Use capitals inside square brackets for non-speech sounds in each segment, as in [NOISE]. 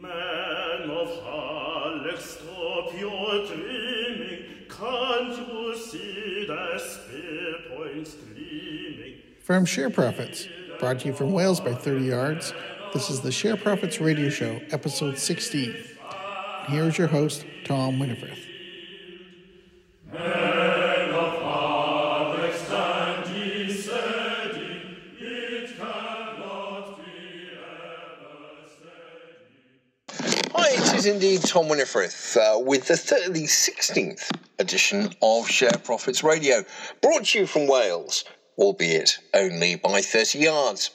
Man of your dreaming. Can't you see? From ShareProphets, brought to you from Wales by 30 Yards, this is the ShareProphets Radio Show, episode 16. Here is your host, Tom Winnifrith. Is indeed Tom Winnifrith uh, with the, th- the 16th edition of ShareProphets Radio, brought to you from Wales, albeit only by 30 yards.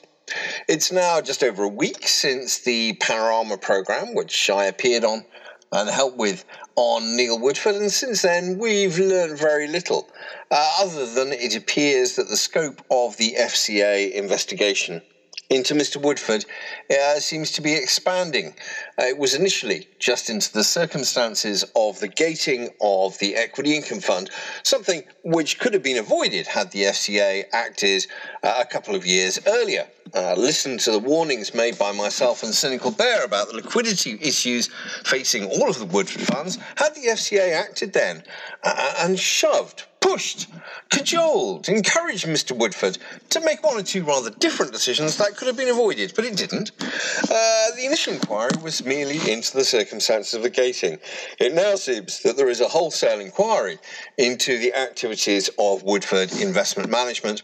It's now just over a week since the Panorama programme, which I appeared on and helped with on Neil Woodford, and since then we've learned very little, uh, other than it appears that the scope of the FCA investigation into Mr. Woodford uh, seems to be expanding. Uh, it was initially just into the circumstances of the gating of the equity income fund, something which could have been avoided had the FCA acted uh, a couple of years earlier. Uh, listened to the warnings made by myself and Cynical Bear about the liquidity issues facing all of the Woodford funds. Had the FCA acted then uh, and shoved pushed, cajoled, encouraged Mr. Woodford to make one or two rather different decisions that could have been avoided, but it didn't. Uh, the initial inquiry was merely into the circumstances of the gating. It now seems that there is a wholesale inquiry into the activities of Woodford Investment Management.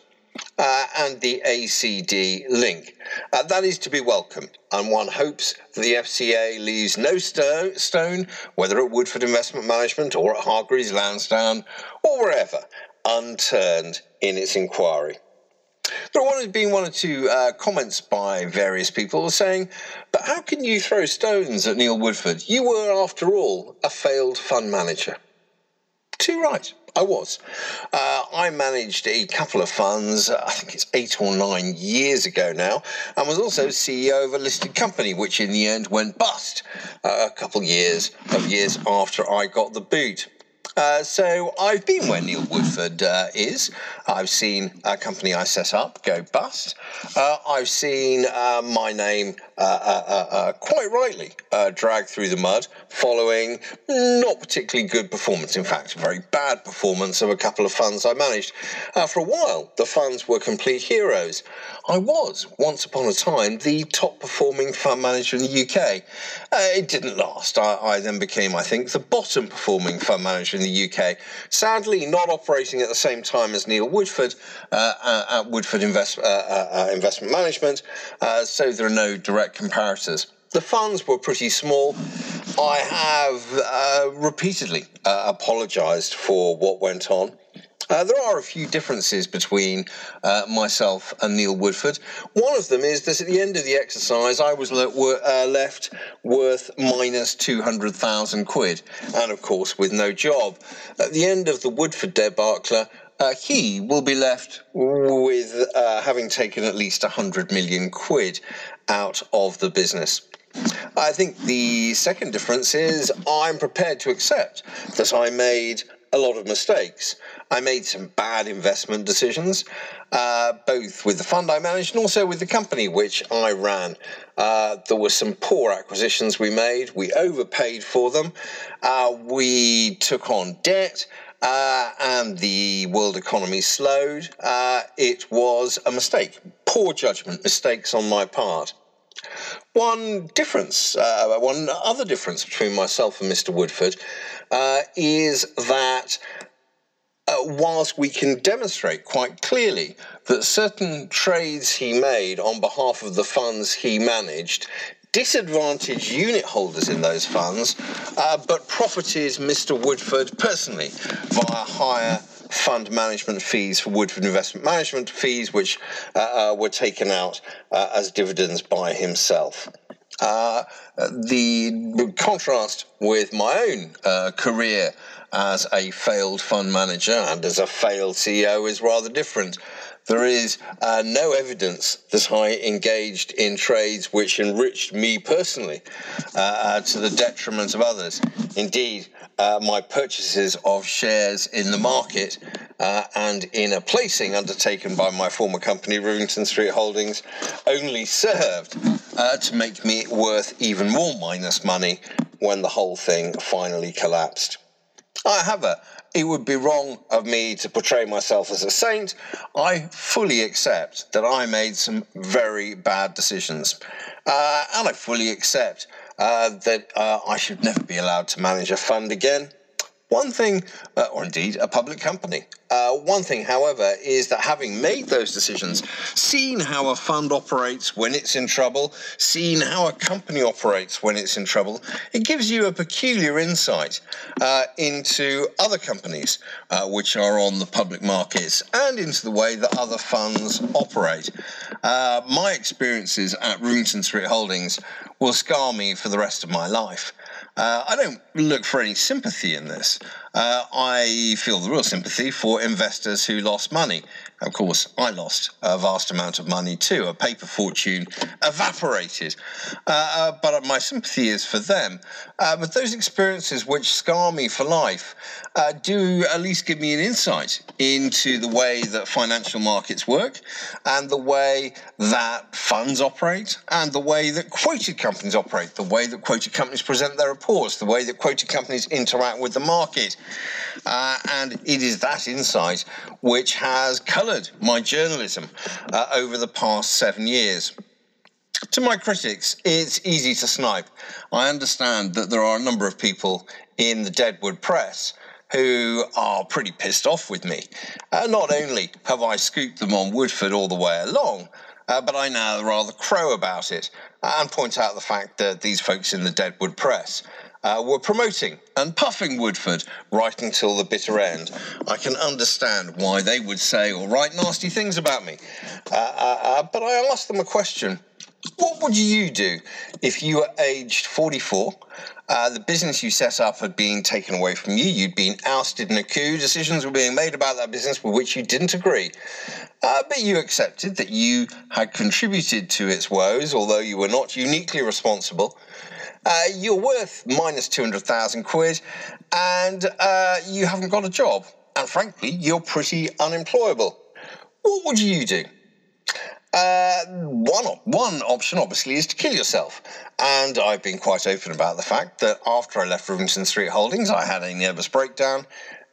Uh, and the ACD link. Uh, that is to be welcomed, and one hopes the FCA leaves no sto- stone, whether at Woodford Investment Management or at Hargreaves Lansdown or wherever, unturned in its inquiry. There have been one or two uh, comments by various people saying, but how can you throw stones at Neil Woodford? You were, after all, a failed fund manager. Too right. I was. Uh, I managed a couple of funds, uh, I think it's eight or nine years ago now, and was also CEO of a listed company, which in the end went bust uh, a couple of years of years after I got the boot. Uh, so I've been where Neil Woodford uh, is. I've seen a company I set up go bust. Uh, I've seen uh, my name uh, quite rightly dragged through the mud following not particularly good performance. In fact, very bad performance of a couple of funds I managed. for a while, the funds were complete heroes. I was, once upon a time, the top performing fund manager in the UK. it didn't last. I, I then became, I think, the bottom performing fund manager in the UK. Sadly, not operating at the same time as Neil Woodford uh, at Woodford Invest, uh, uh, Investment Management, uh, so there are no direct comparators. The funds were pretty small. I have uh, repeatedly uh, apologised for what went on. Uh, there are a few differences between uh, myself and Neil Woodford. One of them is that at the end of the exercise, I was le- were, uh, left worth minus 200,000 quid, and of course, with no job. At the end of the Woodford debacle, uh, he will be left with uh, having taken at least 100 million quid out of the business. I think the second difference is I'm prepared to accept that I made a lot of mistakes. I made some bad investment decisions, uh, both with the fund I managed and also with the company which I ran. Uh, there were some poor acquisitions we made. We overpaid for them. Uh, we took on debt. Uh, and the world economy slowed. Uh, it was a mistake, poor judgment, mistakes on my part. One difference, uh, one other difference between myself and Mr. Woodford uh, is that uh, whilst we can demonstrate quite clearly that certain trades he made on behalf of the funds he managed disadvantaged unit holders in those funds, uh, but profited Mr. Woodford personally via higher fund management fees for Woodford Investment Management fees, which uh, uh, were taken out uh, as dividends by himself. Uh, the contrast with my own uh, career as a failed fund manager and as a failed CEO is rather different. There is uh, no evidence that I engaged in trades which enriched me personally uh, uh, to the detriment of others. Indeed, uh, my purchases of shares in the market uh, and in a placing undertaken by my former company, Rivington Street Holdings, only served uh, to make me worth even more minus money when the whole thing finally collapsed. However, it would be wrong of me to portray myself as a saint. I fully accept that I made some very bad decisions. Uh, and I fully accept uh, that uh, I should never be allowed to manage a fund again. One thing, uh, or indeed a public company. Uh, one thing, however, is that having made those decisions, seen how a fund operates when it's in trouble, seen how a company operates when it's in trouble, it gives you a peculiar insight uh, into other companies uh, which are on the public markets and into the way that other funds operate. Uh, my experiences at Rivington Street Holdings will scar me for the rest of my life. Uh, I don't look for any sympathy in this. Uh, I feel the real sympathy for investors who lost money. Of course, I lost a vast amount of money too. A paper fortune evaporated. Uh, uh but my sympathy is for them. Uh, but those experiences which scar me for life uh, do at least give me an insight into the way that financial markets work and the way that funds operate and the way that quoted companies operate, the way that quoted companies present their reports, the way that quoted companies interact with the market. Uh, and it is that insight which has coloured my journalism uh, over the past seven years. To my critics, it's easy to snipe. I understand that there are a number of people in the Deadwood press who are pretty pissed off with me. Uh, not only have I scooped them on Woodford all the way along, uh, but I now rather crow about it and point out the fact that these folks in the Deadwood press uh, were promoting and puffing Woodford right until the bitter end. I can understand why they would say or write nasty things about me. Uh, uh, uh but I asked them a question. What would you do if you were aged 44? Uh, the business you set up had been taken away from you. You'd been ousted in a coup. Decisions were being made about that business with which you didn't agree. Uh, but you accepted that you had contributed to its woes, although you were not uniquely responsible. Uh, you're worth minus 200,000 quid and uh, you haven't got a job. And frankly, you're pretty unemployable. What would you do? Uh, one, one option, obviously, is to kill yourself. And I've been quite open about the fact that after I left Rivington Street Holdings, I had a nervous breakdown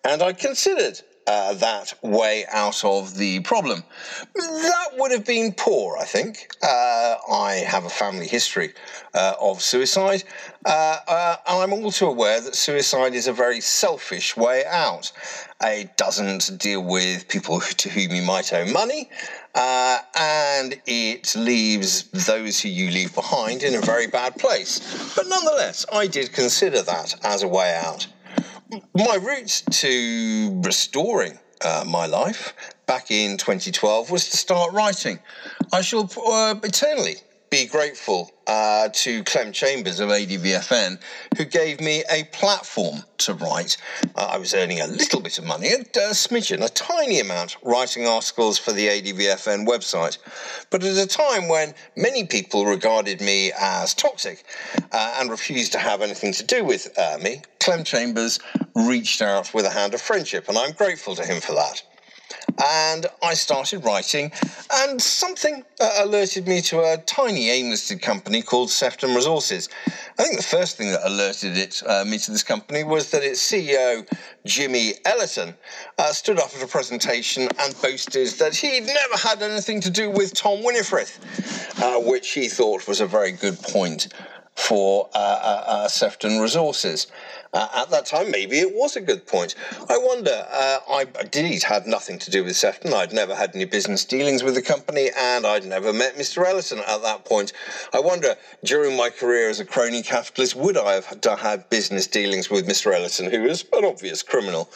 and I considered uh, that way out of the problem. That would have been poor, I think. Uh, I have a family history uh, of suicide, uh, uh, and I'm also aware that suicide is a very selfish way out. It doesn't deal with people to whom you might owe money, uh, and it leaves those who you leave behind in a very bad place. But nonetheless, I did consider that as a way out my route to restoring uh, my life back in 2012 was to start writing. I shall uh, eternally be grateful uh, to Clem Chambers of ADVFN, who gave me a platform to write. Uh, I was earning a little bit of money, a, a smidgen, a tiny amount, writing articles for the ADVFN website. But at a time when many people regarded me as toxic uh, and refused to have anything to do with uh, me, Clem Chambers reached out with a hand of friendship, and I'm grateful to him for that and I started writing, and something uh, alerted me to a tiny AIM-listed company called Sefton Resources. I think the first thing that alerted it uh, me to this company was that its CEO Jimmy Ellerton uh, stood up at a presentation and boasted that he'd never had anything to do with Tom Winnifrith, uh, which he thought was a very good point for uh, uh, uh, Sefton Resources. At that time, maybe it was a good point. I wonder, I indeed had nothing to do with Sefton. I'd never had any business dealings with the company, and I'd never met Mr. Ellerton at that point. I wonder, during my career as a crony capitalist, would I have had business dealings with Mr. Ellerton, who is an obvious criminal?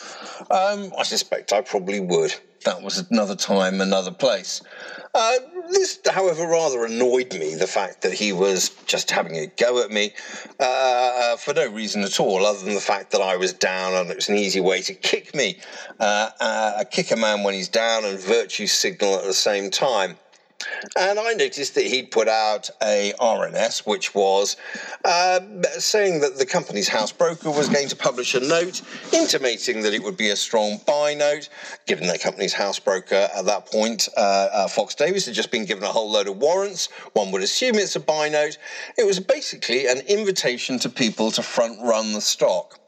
Um, I suspect I probably would. That was another time, another place. Uh, this, however, rather annoyed me the fact that he was just having a go at me uh, for no reason at all, other than the fact that I was down and it was an easy way to kick me. Uh, uh, kick a man when he's down and virtue signal at the same time. And I noticed that he'd put out a RNS, which was uh, saying that the company's house broker was going to publish a note intimating that it would be a strong buy note, given that company's house broker at that point, uh, uh, Fox-Davies, had just been given a whole load of warrants. One would assume it's a buy note. It was basically an invitation to people to front run the stock.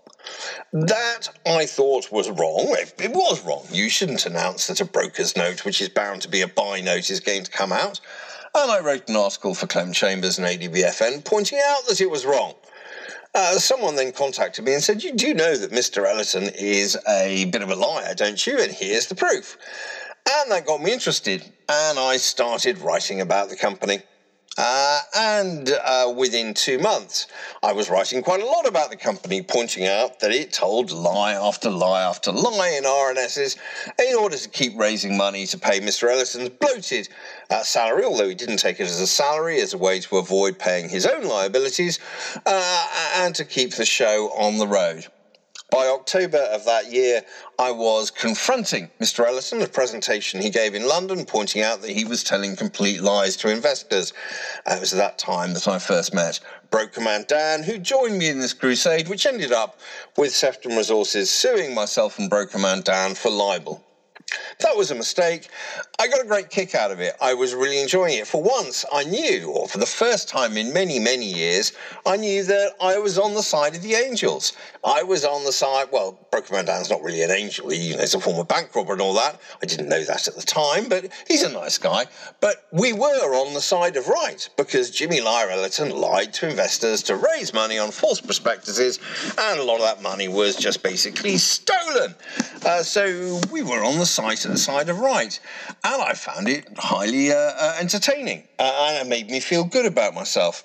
That I thought was wrong. It was wrong. You shouldn't announce that a broker's note, which is bound to be a buy note, is going to come out. And I wrote an article for Clem Chambers and ADVFN pointing out that it was wrong. Uh, someone then contacted me and said, You do know that Mr. Ellerton is a bit of a liar, don't you? And here's the proof. And that got me interested, and I started writing about the company. Uh, and uh, within two months, I was writing quite a lot about the company, pointing out that it told lie after lie after lie in RNSs in order to keep raising money to pay Mr. Ellerton's bloated uh, salary, although he didn't take it as a salary, as a way to avoid paying his own liabilities uh, and to keep the show on the road. By October of that year, I was confronting Mr. Ellerton, a presentation he gave in London, pointing out that he was telling complete lies to investors. And it was at that time that I first met broker man Dan, who joined me in this crusade, which ended up with Sefton Resources suing myself and broker man Dan for libel. That was a mistake. I got a great kick out of it. I was really enjoying it. For once, I knew, or for the first time in many, many years, I knew that I was on the side of the angels. I was on the side, well, Broker Man Dan's not really an angel. He, you know, he's a former bank robber and all that. I didn't know that at the time, but he's a nice guy. But we were on the side of right because Jimmy Lyle Ellerton lied to investors to raise money on false prospectuses, and a lot of that money was just basically stolen. Uh, so we were on the side of the side of right, and I found it highly uh, uh, entertaining, uh, and it made me feel good about myself.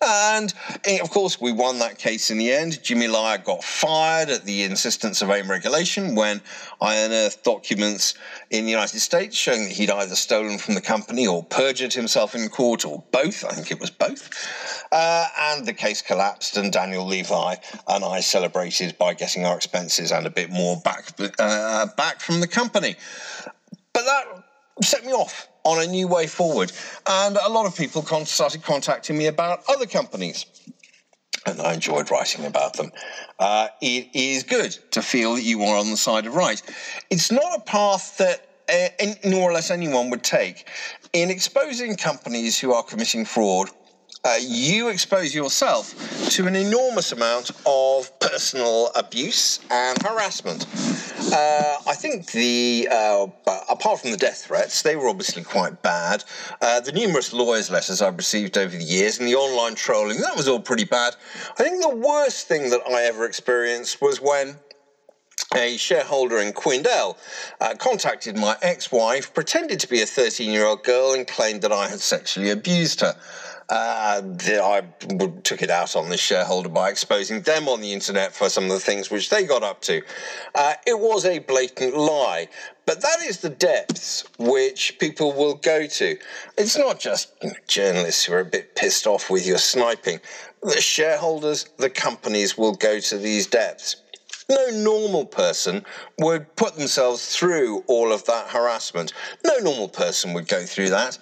And eh, of course, we won that case in the end. Jimmy Lyle got fired at the insistence of AIM regulation when I unearthed documents in the United States showing that he'd either stolen from the company or perjured himself in court or both. I think it was both. Uh, and the case collapsed, and Daniel Levi and I celebrated by getting our expenses and a bit more back uh, back from the company. But that set me off on a new way forward. And a lot of people con- started contacting me about other companies. And I enjoyed writing about them. Uh, it is good to feel that you are on the side of right. It's not a path that uh, more or less anyone would take. In exposing companies who are committing fraud, uh, you expose yourself to an enormous amount of personal abuse and harassment. Uh, I think the uh, apart from the death threats, they were obviously quite bad. Uh, the numerous lawyers' letters I've received over the years and the online trolling, that was all pretty bad. I think the worst thing that I ever experienced was when a shareholder in Quindell uh, contacted my ex wife, pretended to be a 13 year old girl, and claimed that I had sexually abused her. Uh, I took it out on the shareholder by exposing them on the internet for some of the things which they got up to. Uh, it was a blatant lie, but that is the depths which people will go to. It's not just journalists who are a bit pissed off with your sniping. The shareholders, the companies will go to these depths. No normal person would put themselves through all of that harassment. No normal person would go through that.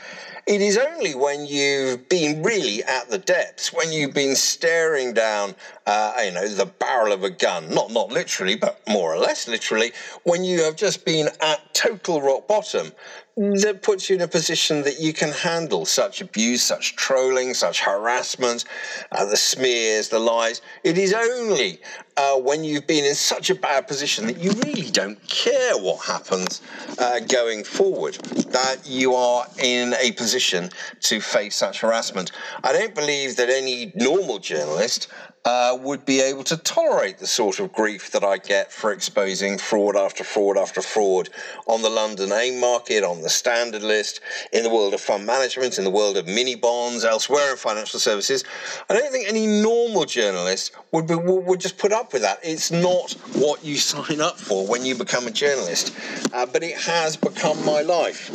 It is only when you've been really at the depths, when you've been staring down, uh, you know, the barrel of a gun, not not literally, but more or less literally, when you have just been at total rock bottom, that puts you in a position that you can handle such abuse, such trolling, such harassment, uh, the smears, the lies. It is only uh, when you've been in such a bad position that you really don't care what happens uh, going forward, that you are in a position to face such harassment. I don't believe that any normal journalist uh, would be able to tolerate the sort of grief that I get for exposing fraud after fraud after fraud on the London AIM market, on the standard list, in the world of fund management, in the world of mini bonds, elsewhere in financial services. I don't think any normal journalist would, be, would just put up with that. It's not what you sign up for when you become a journalist, uh, but it has become my life.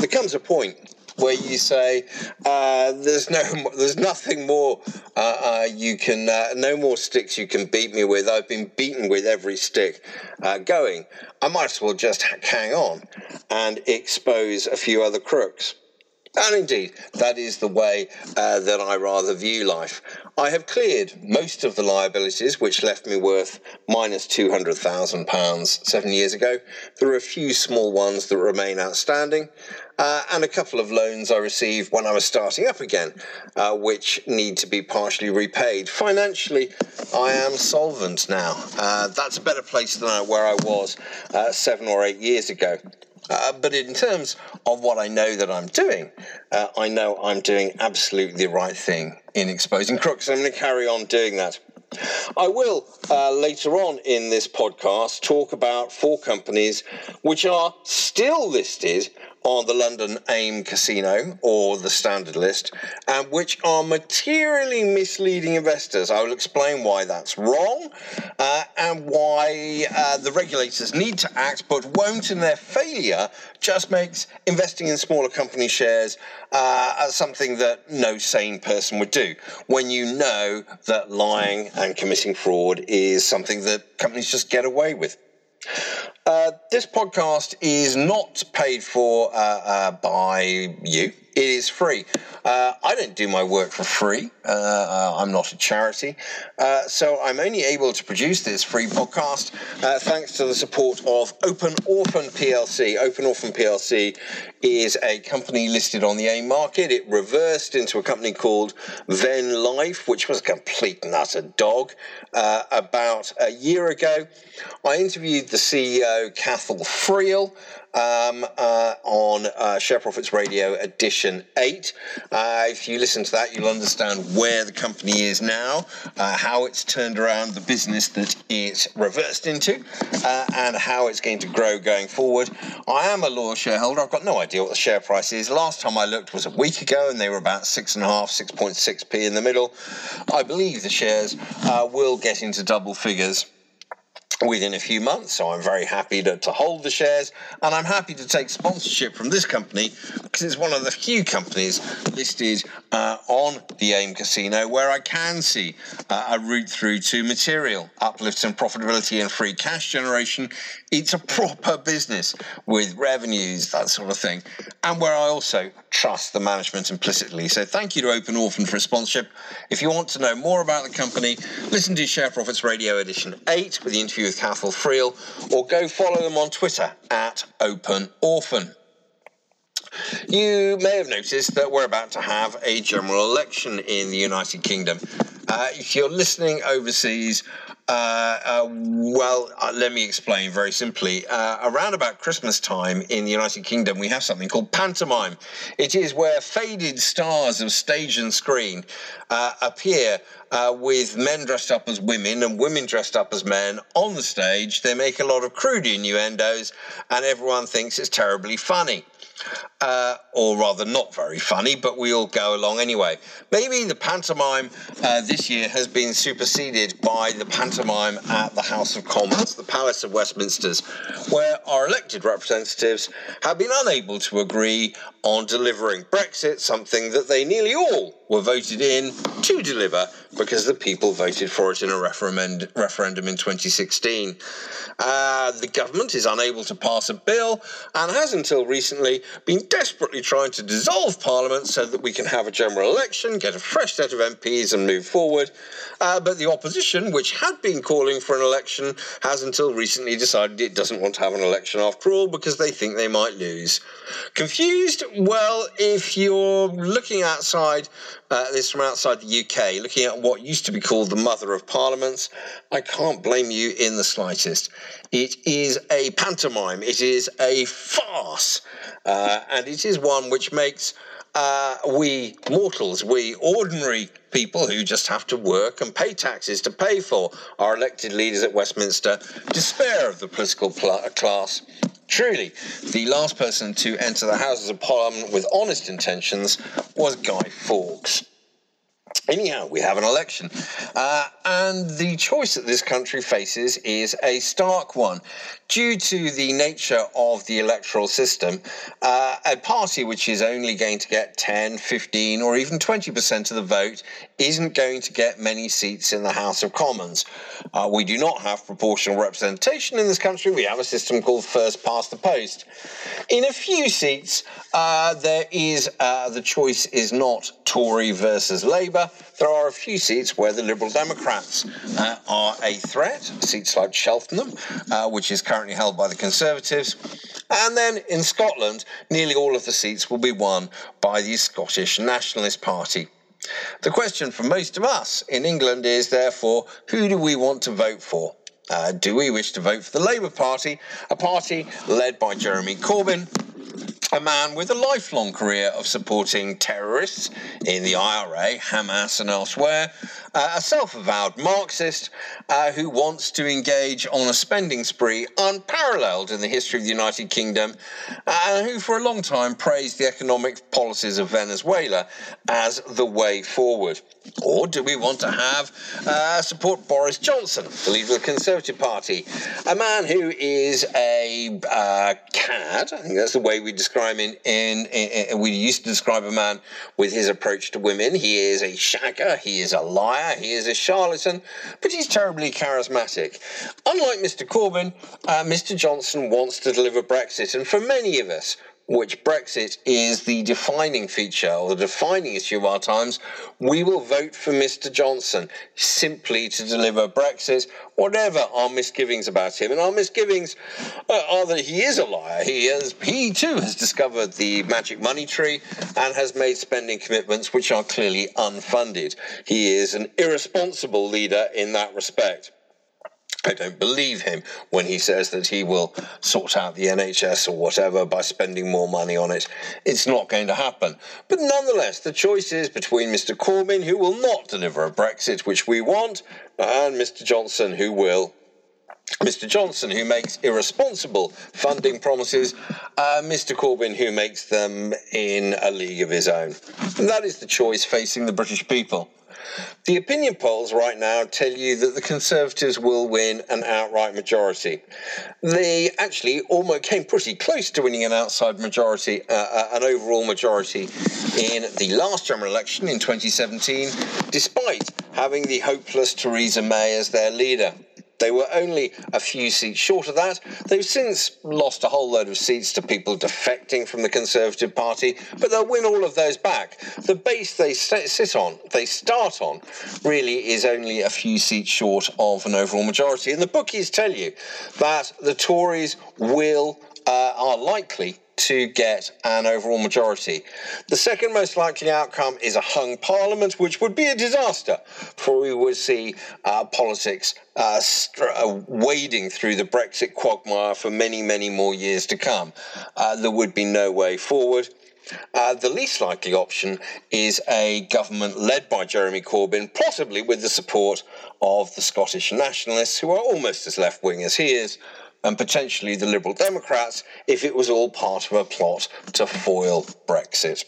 There comes a point where you say uh, there's no there's nothing more uh, uh, you can uh, no more sticks you can beat me with. I've been beaten with every stick uh, going. I might as well just hang on and expose a few other crooks And indeed, that is the way uh, that I rather view life. I have cleared most of the liabilities, which left me worth minus £200,000 seven years ago. There are a few small ones that remain outstanding, uh, and a couple of loans I received when I was starting up again, uh, which need to be partially repaid. Financially, I am solvent now. Uh, that's a better place than where I was uh, seven or eight years ago. Uh, but in terms of what I know that I'm doing, uh, I know I'm doing absolutely the right thing in exposing crooks. I'm going to carry on doing that. I will uh, later on in this podcast talk about four companies which are still listed on the London AIM Casino or the Standard List, and which are materially misleading investors. I will explain why that's wrong uh, and why uh, the regulators need to act but won't, and their failure just makes investing in smaller company shares uh, something that no sane person would do when you know that lying and committing fraud is something that companies just get away with. Uh, this podcast is not paid for uh, uh, by you. It is free. Uh, I don't do my work for free. Uh, uh, I'm not a charity. so I'm only able to produce this free podcast thanks to the support of Open Orphan PLC. Open Orphan PLC is a company listed on the AIM market. It reversed into a company called Venn Life, which was a complete and utter dog, about a year ago. I interviewed the CEO, Cathal Friel, um, uh, on uh, ShareProphets Radio Edition 8. Uh, if you listen to that, you'll understand where the company is now, uh, how it's turned around the business that it's reversed into, uh, and how it's going to grow going forward. I am a loyal shareholder. I've got no idea what the share price is. Last time I looked was a week ago, and they were about 6.5, 6.6p in the middle. I believe the shares uh, will get into double figures within a few months. So I'm very happy to, to hold the shares and I'm happy to take sponsorship from this company because it's one of the few companies listed uh, on the AIM casino where I can see uh, a route through to material uplifts and profitability and free cash generation. It's a proper business with revenues, that sort of thing, and where I also trust the management implicitly. So thank you to Open Orphan for a sponsorship. If you want to know more about the company, listen to ShareProphets Radio Edition 8 with the interview with Cathal Friel, or go follow them on Twitter at Open Orphan. You may have noticed that we're about to have a general election in the United Kingdom. Uh, if you're listening overseas, uh, uh, well, uh, let me explain very simply. Uh, around about Christmas time in the United Kingdom, we have something called pantomime. It is where faded stars of stage and screen uh, appear uh, with men dressed up as women and women dressed up as men on the stage. They make a lot of crude innuendos, and everyone thinks it's terribly funny uh, or rather not very funny, but we all go along anyway. Maybe the pantomime uh, this year has been superseded by the pantomime at the House of Commons, the Palace of Westminsters, where our elected representatives have been unable to agree on delivering Brexit, something that they nearly all were voted in to deliver because the people voted for it in a referendum, referendum in 2016. Uh, the government is unable to pass a bill and has until recently been desperately trying to dissolve Parliament so that we can have a general election, get a fresh set of MPs, and move forward. Uh, but the opposition, which had been calling for an election, has until recently decided it doesn't want to have an election after all because they think they might lose. Confused? Well, if you're looking outside uh, this from outside the UK, looking at what used to be called the mother of parliaments, I can't blame you in the slightest. It is a pantomime, it is a farce, uh, and it is one which makes uh, we mortals, we ordinary people who just have to work and pay taxes to pay for our elected leaders at Westminster despair of the political pl- class. Truly, the last person to enter the Houses of Parliament with honest intentions was Guy Fawkes. Anyhow, we have an election, uh, and the choice that this country faces is a stark one. Due to the nature of the electoral system, uh, a party which is only going to get 10, 15, or even 20% of the vote isn't going to get many seats in the House of Commons. Uh, we do not have proportional representation in this country. We have a system called first past the post. In a few seats, uh, there is uh, the choice is not Tory versus Labour. There are a few seats where the Liberal Democrats uh, are a threat, seats like Cheltenham, uh, which is currently held by the Conservatives. And then in Scotland, nearly all of the seats will be won by the Scottish Nationalist Party. The question for most of us in England is therefore who do we want to vote for? Uh, do we wish to vote for the Labour Party, a party led by Jeremy Corbyn, a man with a lifelong career of supporting terrorists in the IRA, Hamas, and elsewhere, uh, a self avowed Marxist uh, who wants to engage on a spending spree unparalleled in the history of the United Kingdom, and who for a long time praised the economic policies of Venezuela as the way forward. Or do we want to have uh, support Boris Johnson, the leader of the Conservative Party, a man who is a uh, cad? I think that's the way we describe him. In, in, in, we used to describe a man with his approach to women. He is a shagger. He is a liar. He is a charlatan. But he's terribly charismatic. Unlike Mr. Corbyn, uh, Mr. Johnson wants to deliver Brexit, and for many of us, which Brexit is the defining feature or the defining issue of our times, we will vote for Mr. Johnson simply to deliver Brexit, whatever our misgivings about him. And our misgivings uh, are that he is a liar. He has, he too has discovered the magic money tree and has made spending commitments which are clearly unfunded. He is an irresponsible leader in that respect. I don't believe him when he says that he will sort out the NHS or whatever by spending more money on it. It's not going to happen. But nonetheless, the choice is between Mr. Corbyn, who will not deliver a Brexit which we want, and Mr. Johnson, who will. Mr. Johnson, who makes irresponsible funding promises, uh, Mr. Corbyn, who makes them in a league of his own. And that is the choice facing the British people. The opinion polls right now tell you that the Conservatives will win an outright majority. They actually almost came pretty close to winning an outside majority, uh, uh, an overall majority in the last general election in 2017, despite having the hopeless Theresa May as their leader. They were only a few seats short of that. They've since lost a whole load of seats to people defecting from the Conservative Party, but they'll win all of those back. The base they sit on, they start on, really is only a few seats short of an overall majority. And the bookies tell you that the Tories will, uh, are likely to get an overall majority. The second most likely outcome is a hung parliament, which would be a disaster, for we would see uh, politics uh, uh, wading through the Brexit quagmire for many, many more years to come. Uh, there would be no way forward. Uh, the least likely option is a government led by Jeremy Corbyn, possibly with the support of the Scottish nationalists, who are almost as left wing as he is, and potentially the Liberal Democrats if it was all part of a plot to foil Brexit.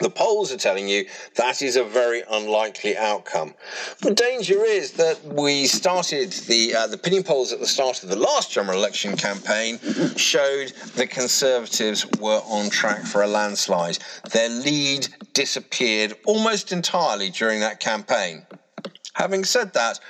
The polls are telling you that is a very unlikely outcome. The danger is that we started the uh, the opinion polls at the start of the last general election campaign showed the Conservatives were on track for a landslide. Their lead disappeared almost entirely during that campaign. Having said that,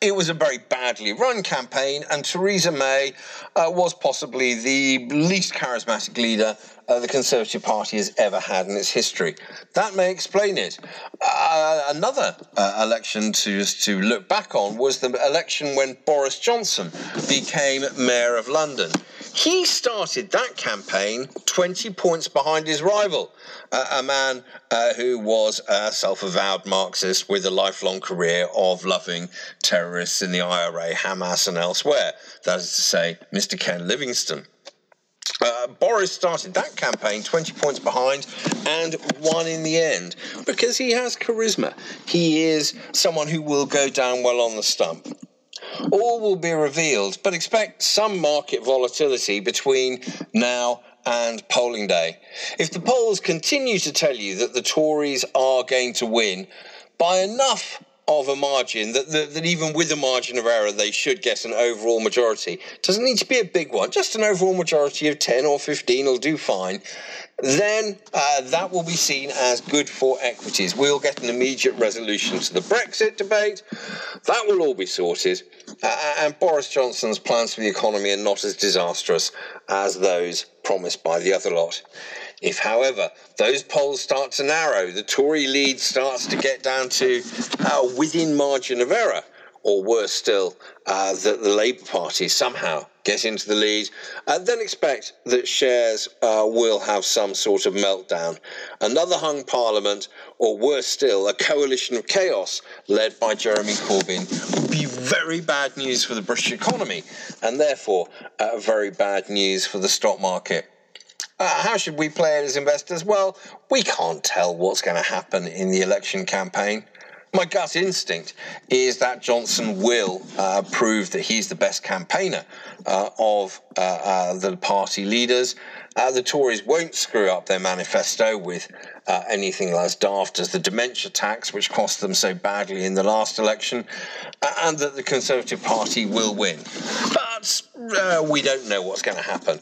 it was a very badly run campaign, and Theresa May uh, was possibly the least charismatic leader uh, the Conservative Party has ever had in its history. That may explain it. Uh, another uh, election to to look back on was the election when Boris Johnson became Mayor of London. He started that campaign 20 points behind his rival, uh, a man uh, who was a self avowed Marxist with a lifelong career of loving terrorists in the IRA, Hamas, and elsewhere. That is to say, Mr. Ken Livingstone. Uh, Boris started that campaign 20 points behind and won in the end because he has charisma. He is someone who will go down well on the stump. All will be revealed, but expect some market volatility between now and polling day. If the polls continue to tell you that the Tories are going to win by enough of a margin that, that, that even with a margin of error they should get an overall majority. Doesn't need to be a big one, just an overall majority of 10 or 15 will do fine. Then uh, that will be seen as good for equities. We'll get an immediate resolution to the Brexit debate. That will all be sorted. Uh, and Boris Johnson's plans for the economy are not as disastrous as those promised by the other lot. If, however, those polls start to narrow, the Tory lead starts to get down to uh, within margin of error, or worse still, uh, that the Labour Party somehow get into the lead, uh, then expect that shares uh, will have some sort of meltdown. Another hung parliament, or worse still, a coalition of chaos led by Jeremy Corbyn would be very bad news for the British economy, and therefore uh, very bad news for the stock market. Uh, how should we play it as investors? Well, we can't tell what's going to happen in the election campaign. My gut instinct is that Johnson will uh, prove that he's the best campaigner uh, of uh, uh the party leaders. Uh, the Tories won't screw up their manifesto with anything as daft as the dementia tax, which cost them so badly in the last election, and that the Conservative Party will win. But we don't know what's going to happen.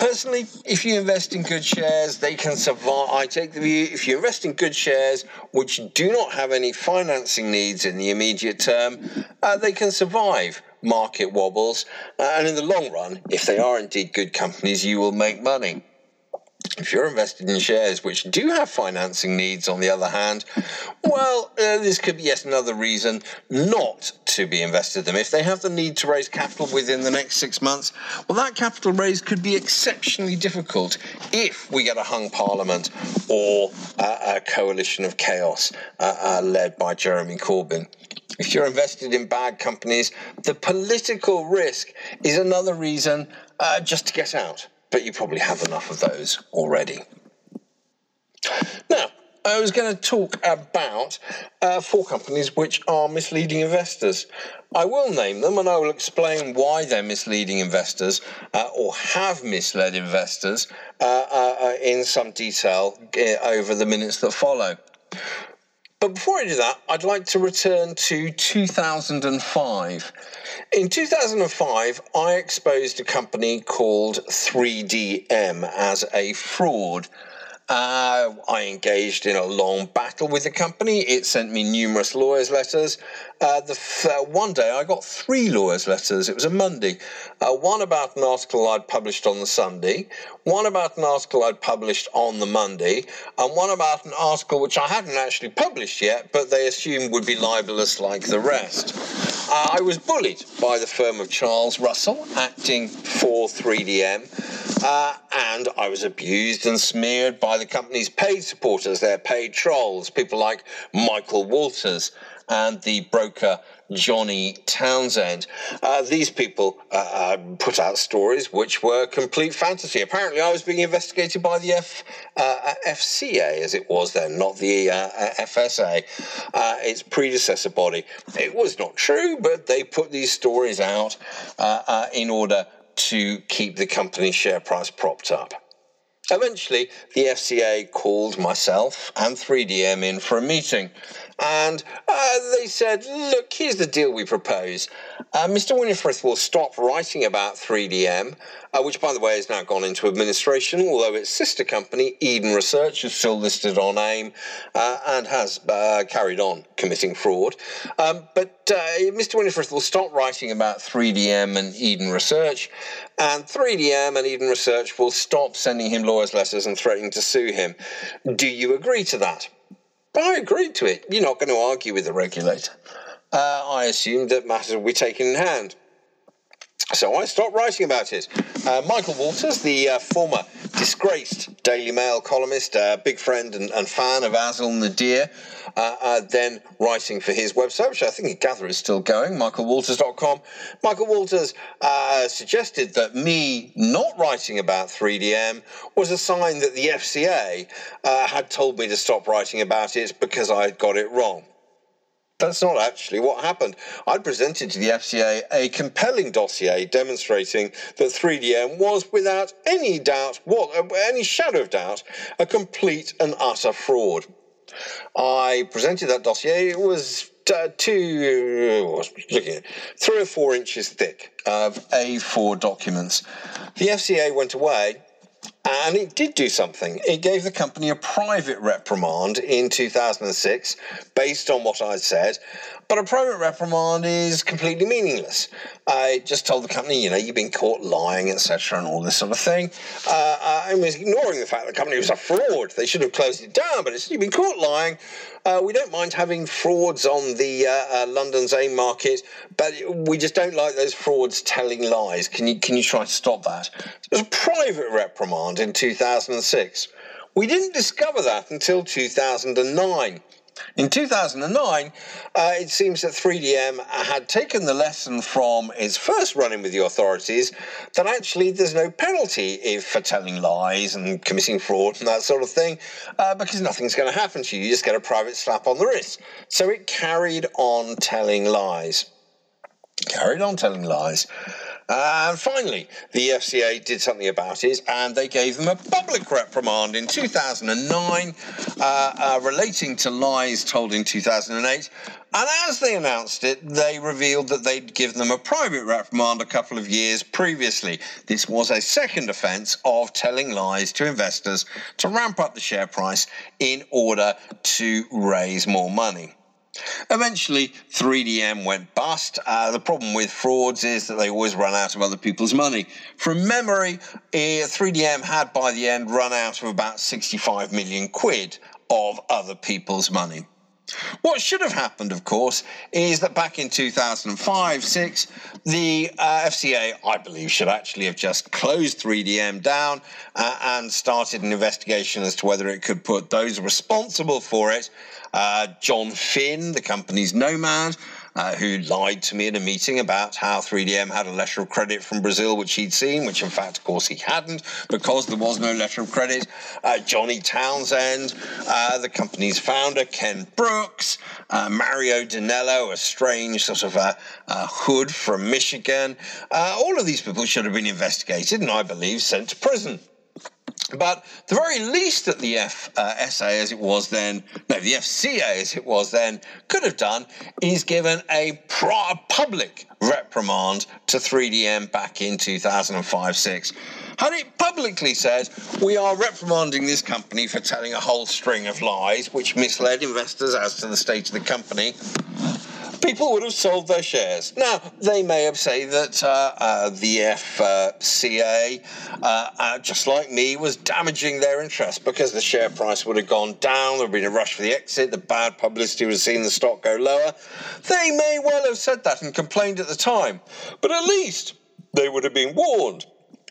Personally, if you invest in good shares, they can survive. I take the view if you invest in good shares which do not have any financing needs in the immediate term, uh, they can survive market wobbles. Uh, and in the long run, if they are indeed good companies, you will make money. If you're invested in shares which do have financing needs, on the other hand, well, uh, this could be yet another reason not to be invested in them. If they have the need to raise capital within the next six months, well, that capital raise could be exceptionally difficult if we get a hung parliament or uh, a coalition of chaos uh, uh led by Jeremy Corbyn. If you're invested in bad companies, the political risk is another reason uh, just to get out but you probably have enough of those already. Now, I was going to talk about uh, four companies which are misleading investors. I will name them and I will explain why they're misleading investors uh, or have misled investors uh, uh, uh in some detail uh, over the minutes that follow. But before I do that, I'd like to return to 2005. In 2005, I exposed a company called 3DM as a fraud. Uh, I engaged in a long battle with the company. It sent me numerous lawyers' letters. Uh, the uh, one day I got three lawyers' letters. It was a Monday. Uh, one about an article I'd published on the Sunday, one about an article I'd published on the Monday, and one about an article which I hadn't actually published yet, but they assumed would be libelous like the rest. Uh, I was bullied by the firm of Charles Russell, acting for 3DM. Uh, and I was abused and smeared by the company's paid supporters, their paid trolls, people like Michael Walters and the broker Johnny Townsend. Uh, these people uh, uh put out stories which were complete fantasy. Apparently, I was being investigated by the F, uh, FCA, as it was then, not the uh, FSA, uh, its predecessor body. It was not true, but they put these stories out in order to keep the company's share price propped up. Eventually, the FCA called myself and 3DM in for a meeting and uh, they said, look, here's the deal we propose. Uh, Mr. Winnifrith will stop writing about 3DM, uh, which, by the way, has now gone into administration, although its sister company, Eden Research, is still listed on AIM uh, and has uh, carried on committing fraud. Um, but uh, Mr. Winnifrith will stop writing about 3DM and Eden Research, and 3DM and Eden Research will stop sending him lawyers' letters and threatening to sue him. Do you agree to that? But I agreed to it. You're not going to argue with the regulator. Uh, I assumed that matters would be taken in hand. So I stopped writing about it. Uh, Michael Walters, the uh, former disgraced Daily Mail columnist, uh, big friend and, and, fan of Asil Nadir, uh, uh, then writing for his website, which I think I gather is still going, michaelwalters.com. Michael Walters uh, suggested that me not writing about 3DM was a sign that the FCA had told me to stop writing about it because I had got it wrong. That's not actually what happened. I presented to the FCA a compelling dossier demonstrating that 3DM was, without any doubt, what, any shadow of doubt, a complete and utter fraud. I presented that dossier. It was uh, two, looking at three or four inches thick of A4 documents. The FCA went away and it did do something. It gave the company a private reprimand in 2006 based on what I'd said. But a private reprimand is completely meaningless. I just told the company, you know, you've been caught lying, etc., and all this sort of thing. Uh, I was ignoring the fact that the company was a fraud. They should have closed it down, but it's, you've been caught lying. Uh, we don't mind having frauds on the uh, uh, London's AIM market, but we just don't like those frauds telling lies. Can you can you try to stop that? It was a private reprimand in 2006. We didn't discover that until 2009. In 2009, uh, it seems that 3DM had taken the lesson from its first run in with the authorities that actually there's no penalty if for telling lies and committing fraud and that sort of thing uh, because nothing's going to happen to you. You just get a private slap on the wrist. So it carried on telling lies. Carried on telling lies. And finally, the FCA did something about it and they gave them a public reprimand in 2009 uh, uh, relating to lies told in 2008. And as they announced it, they revealed that they'd given them a private reprimand a couple of years previously. This was a second offence of telling lies to investors to ramp up the share price in order to raise more money. Eventually, 3DM went bust. Uh, the problem with frauds is that they always run out of other people's money. From memory, uh, 3DM had by the end run out of about 65 million quid of other people's money. What should have happened, of course, is that back in 2005 6, the uh, FCA, I believe, should actually have just closed 3DM down uh, and started an investigation as to whether it could put those responsible for it uh, John Finn, the company's nomad, uh, who lied to me in a meeting about how 3DM had a letter of credit from Brazil, which he'd seen, which in fact, of course, he hadn't because there was no letter of credit. Uh, Johnny Townsend, uh, the company's founder, Ken Brooks, uh, Mario Danello, a strange sort of a, a hood from Michigan. Uh, all of these people should have been investigated and I believe sent to prison. But the very least that the FSA, uh, as it was then, no, the FCA, as it was then, could have done is given a public reprimand to 3DM back in 2005 6. Had it publicly said, we are reprimanding this company for telling a whole string of lies which misled investors as to the state of the company, people would have sold their shares. Now, they may have said that uh, uh, the FCA, uh, uh, just like me, was damaging their interest because the share price would have gone down, there would have been a rush for the exit, the bad publicity would have seen the stock go lower. They may well have said that and complained at the time, but at least they would have been warned.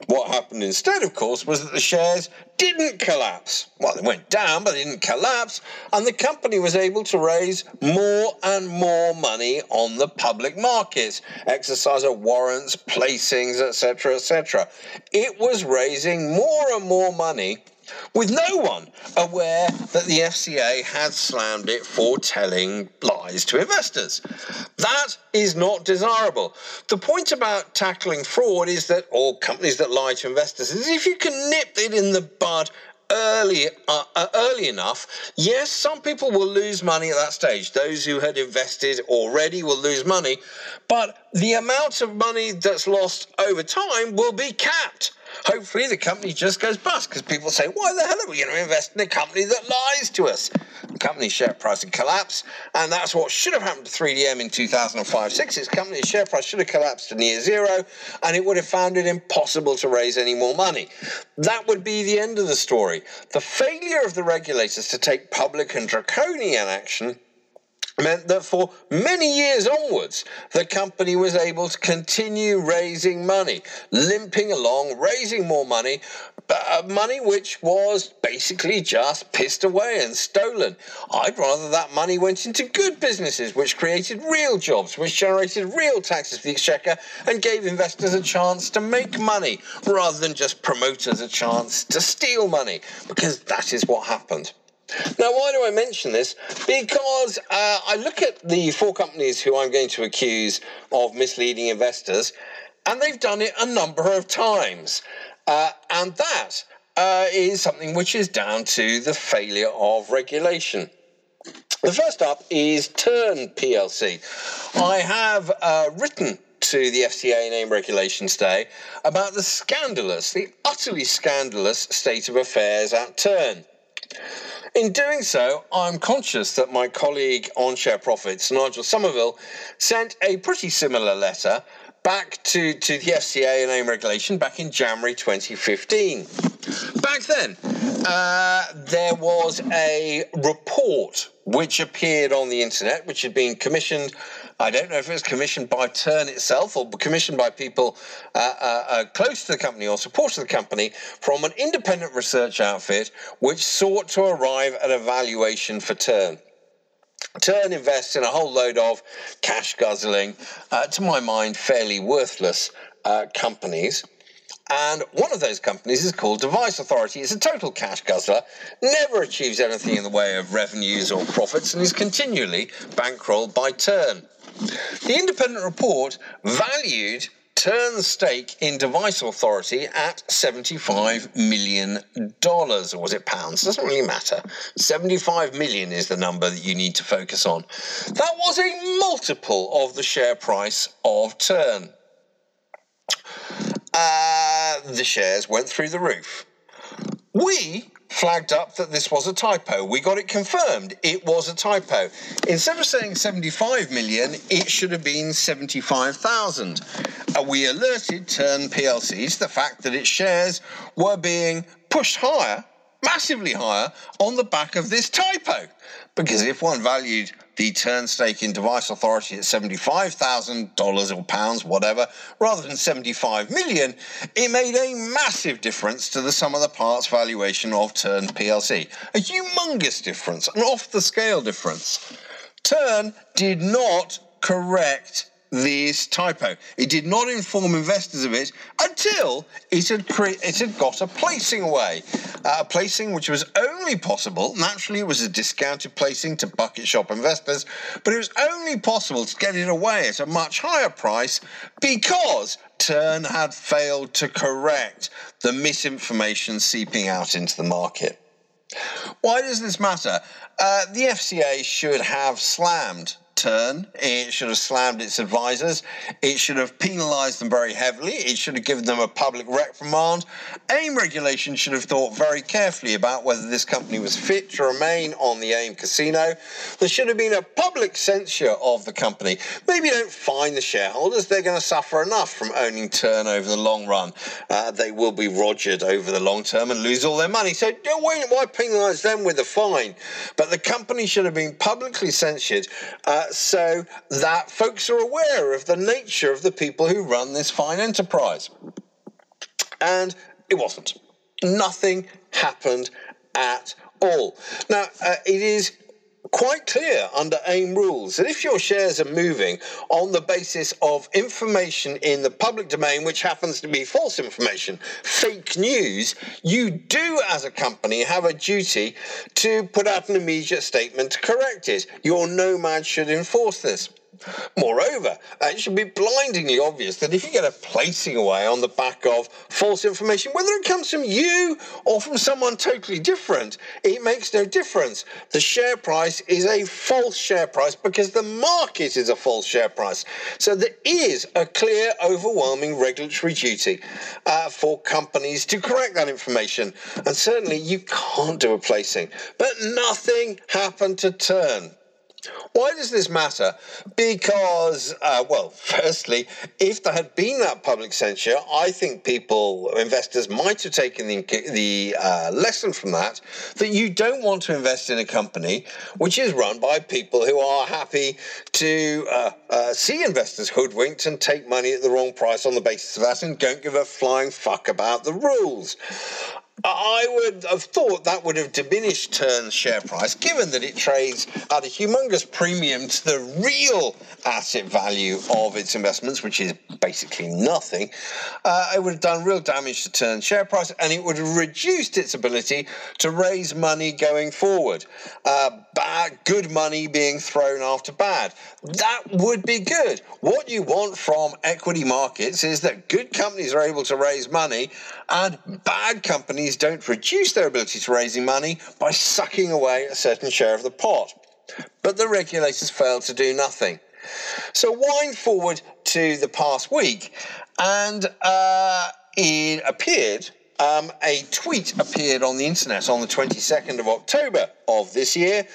What happened instead, of course, was that the shares didn't collapse. Well, they went down, but they didn't collapse, and the company was able to raise more and more money on the public markets, exercise of warrants, placings, etc., etc. It was raising more and more money with no one aware that the FCA had slammed it for telling lies to investors. That is not desirable. The point about tackling fraud is that, all companies that lie to investors, is if you can nip it in the bud early uh, uh, early enough yes some people will lose money at that stage those who had invested already will lose money but the amount of money that's lost over time will be capped hopefully the company just goes bust because people say, why the hell are we going to invest in a company that lies to us? The company's share price would collapse, and that's what should have happened to 3DM in 2005 6. Its company's share price should have collapsed to near zero, and it would have found it impossible to raise any more money. That would be the end of the story. The failure of the regulators to take public and draconian action meant that for many years onwards, the company was able to continue raising money, limping along, raising more money, uh, money which was basically just pissed away and stolen. I'd rather that money went into good businesses which created real jobs, which generated real taxes for the exchequer, and gave investors a chance to make money rather than just promoters a chance to steal money, because that is what happened. Now, why do I mention this? Because uh, I look at the four companies who I'm going to accuse of misleading investors, and they've done it a number of times. Uh, and that uh, is something which is down to the failure of regulation. The first up is Tern PLC. I have uh, written to the FCA name regulations day about the scandalous, the utterly scandalous state of affairs at Tern. In doing so, I'm conscious that my colleague on ShareProphets, Nigel Somerville, sent a pretty similar letter back to, to the FCA and AIM regulation back in January 2015. Back then, uh, there was a report which appeared on the internet, which had been commissioned. I don't know if it was commissioned by Tern itself or commissioned by people uh, uh, uh, close to the company or support of the company from an independent research outfit which sought to arrive at a valuation for Tern. Tern invests in a whole load of cash guzzling, uh, to my mind, fairly worthless uh, companies. And one of those companies is called Device Authority. It's a total cash guzzler, never achieves anything in the way of revenues or profits, and is continually bankrolled by Tern. The independent report valued Tern's stake in Device Authority at $75 million. Or was it pounds? Doesn't really matter. 75 million is the number that you need to focus on. That was a multiple of the share price of Tern. Uh, the shares went through the roof. We flagged up that this was a typo. We got it confirmed. It was a typo. Instead of saying 75 million, it should have been 75,000. Uh, we alerted Tern PLC to the fact that its shares were being pushed higher, massively higher, on the back of this typo. Because if one valued the Tern stake in Device Authority at $75,000 or pounds, whatever, rather than 75 million, it made a massive difference to the sum of the parts valuation of Tern PLC. A humongous difference, an off the scale difference. Tern did not correct this typo. It did not inform investors of it until it had, cre- it had got a placing away. Uh, a placing which was only possible, naturally, it was a discounted placing to bucket shop investors, but it was only possible to get it away at a much higher price because Tern had failed to correct the misinformation seeping out into the market. Why does this matter? Uh, the FCA should have slammed Tern. It should have slammed its advisors. It should have penalised them very heavily. It should have given them a public reprimand. AIM regulation should have thought very carefully about whether this company was fit to remain on the AIM casino. There should have been a public censure of the company. Maybe don't fine the shareholders. They're going to suffer enough from owning Tern over the long run. Uh, they will be rogered over the long term and lose all their money. So don't wait, why penalise them with a fine? But the company should have been publicly censured. Uh, so that folks are aware of the nature of the people who run this fine enterprise. And it wasn't. Nothing happened at all. Now, uh, it is quite clear under AIM rules that if your shares are moving on the basis of information in the public domain, which happens to be false information, fake news, you do as a company have a duty to put out an immediate statement to correct it. Your nomad should enforce this. Moreover, uh, it should be blindingly obvious that if you get a placing away on the back of false information, whether it comes from you or from someone totally different, it makes no difference. The share price is a false share price because the market is a false share price. So there is a clear, overwhelming regulatory duty uh, for companies to correct that information. And certainly you can't do a placing. But nothing happened to Tern. Why does this matter? Because, uh, well, firstly, if there had been that public censure, I think people, investors, might have taken the, the uh, lesson from that that you don't want to invest in a company which is run by people who are happy to uh, uh see investors hoodwinked and take money at the wrong price on the basis of that and don't give a flying fuck about the rules. I would have thought that would have diminished Tern's share price, given that it trades at a humongous premium to the real asset value of its investments, which is basically nothing. Uh, it would have done real damage to Tern's share price, and it would have reduced its ability to raise money going forward. Uh, bad, good money being thrown after bad. That would be good. What you want from equity markets is that good companies are able to raise money, and bad companies don't reduce their ability to raising money by sucking away a certain share of the pot. but the regulators failed to do nothing. So wind forward to the past week, and uh, it appeared um, a tweet appeared on the internet on the 22nd of October of this year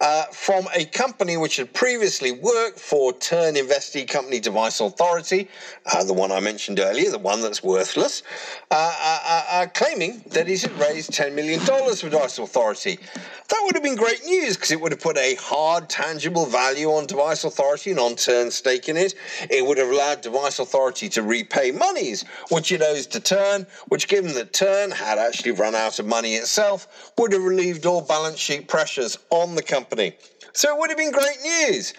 uh, from a company which had previously worked for Tern Investee Company Device Authority, uh, the one I mentioned earlier, the one that's worthless, uh, uh, uh claiming that it had raised $10 million for Device Authority. That would have been great news because it would have put a hard, tangible value on Device Authority and on Tern's stake in it. It would have allowed Device Authority to repay monies which it owes to Tern, which, given that Tern had actually run out of money itself, would have relieved all balance sheet pressures on the company. So it would have been great news.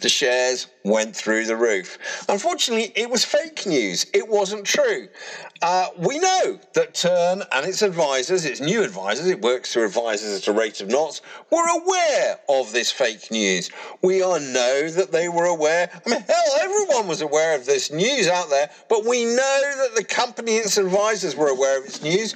The shares went through the roof. Unfortunately, it was fake news. It wasn't true. Uh, we know that Tern and its advisors, its new advisors, it works through advisors at a rate of knots, were aware of this fake news. We all know that they were aware. I mean, hell, everyone was aware of this news out there, but we know that the company and its advisors were aware of its news.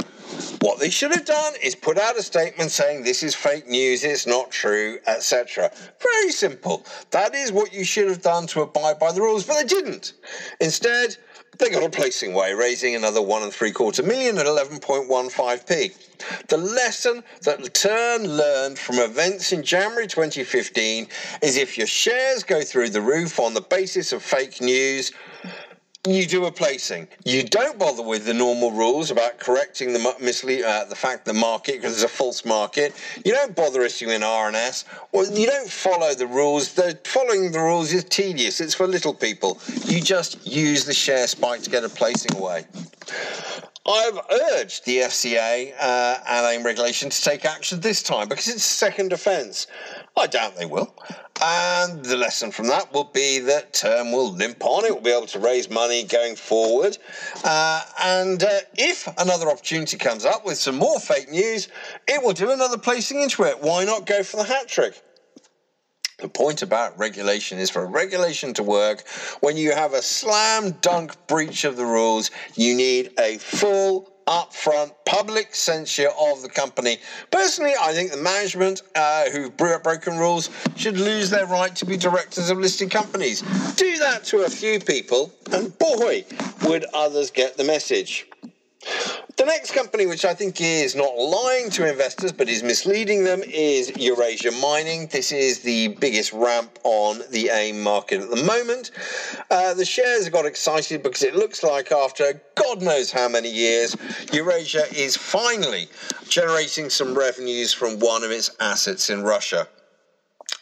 What they should have done is put out a statement saying this is fake news, it's not true, etc. Very simple. That is what you should have done to abide by the rules, but they didn't. Instead, they got a placing way, raising another one and three quarter million at 11.15p. The lesson that Tern learned from events in January 2015 is if your shares go through the roof on the basis of fake news, you do a placing. You don't bother with the normal rules about correcting the uh, the fact the market because it's a false market. You don't bother issuing RNS. Well, you don't follow the rules. The following the rules is tedious. It's for little people. You just use the share spike to get a placing away. I've urged the FCA uh, and AIM regulation to take action this time because it's second offence. I doubt they will. And the lesson from that will be that Tern will limp on. It will be able to raise money going forward. Uh, and uh, if another opportunity comes up with some more fake news, it will do another placing into it. Why not go for the hat trick? The point about regulation is for regulation to work, when you have a slam dunk breach of the rules, you need a full upfront public censure of the company. Personally, I think the management uh, who've broken rules should lose their right to be directors of listed companies. Do that to a few people, and boy, would others get the message. The next company, which I think is not lying to investors but is misleading them, is Eurasia Mining. This is the biggest ramp on the AIM market at the moment. Uh, the shares have got excited because it looks like after God knows how many years, Eurasia is finally generating some revenues from one of its assets in Russia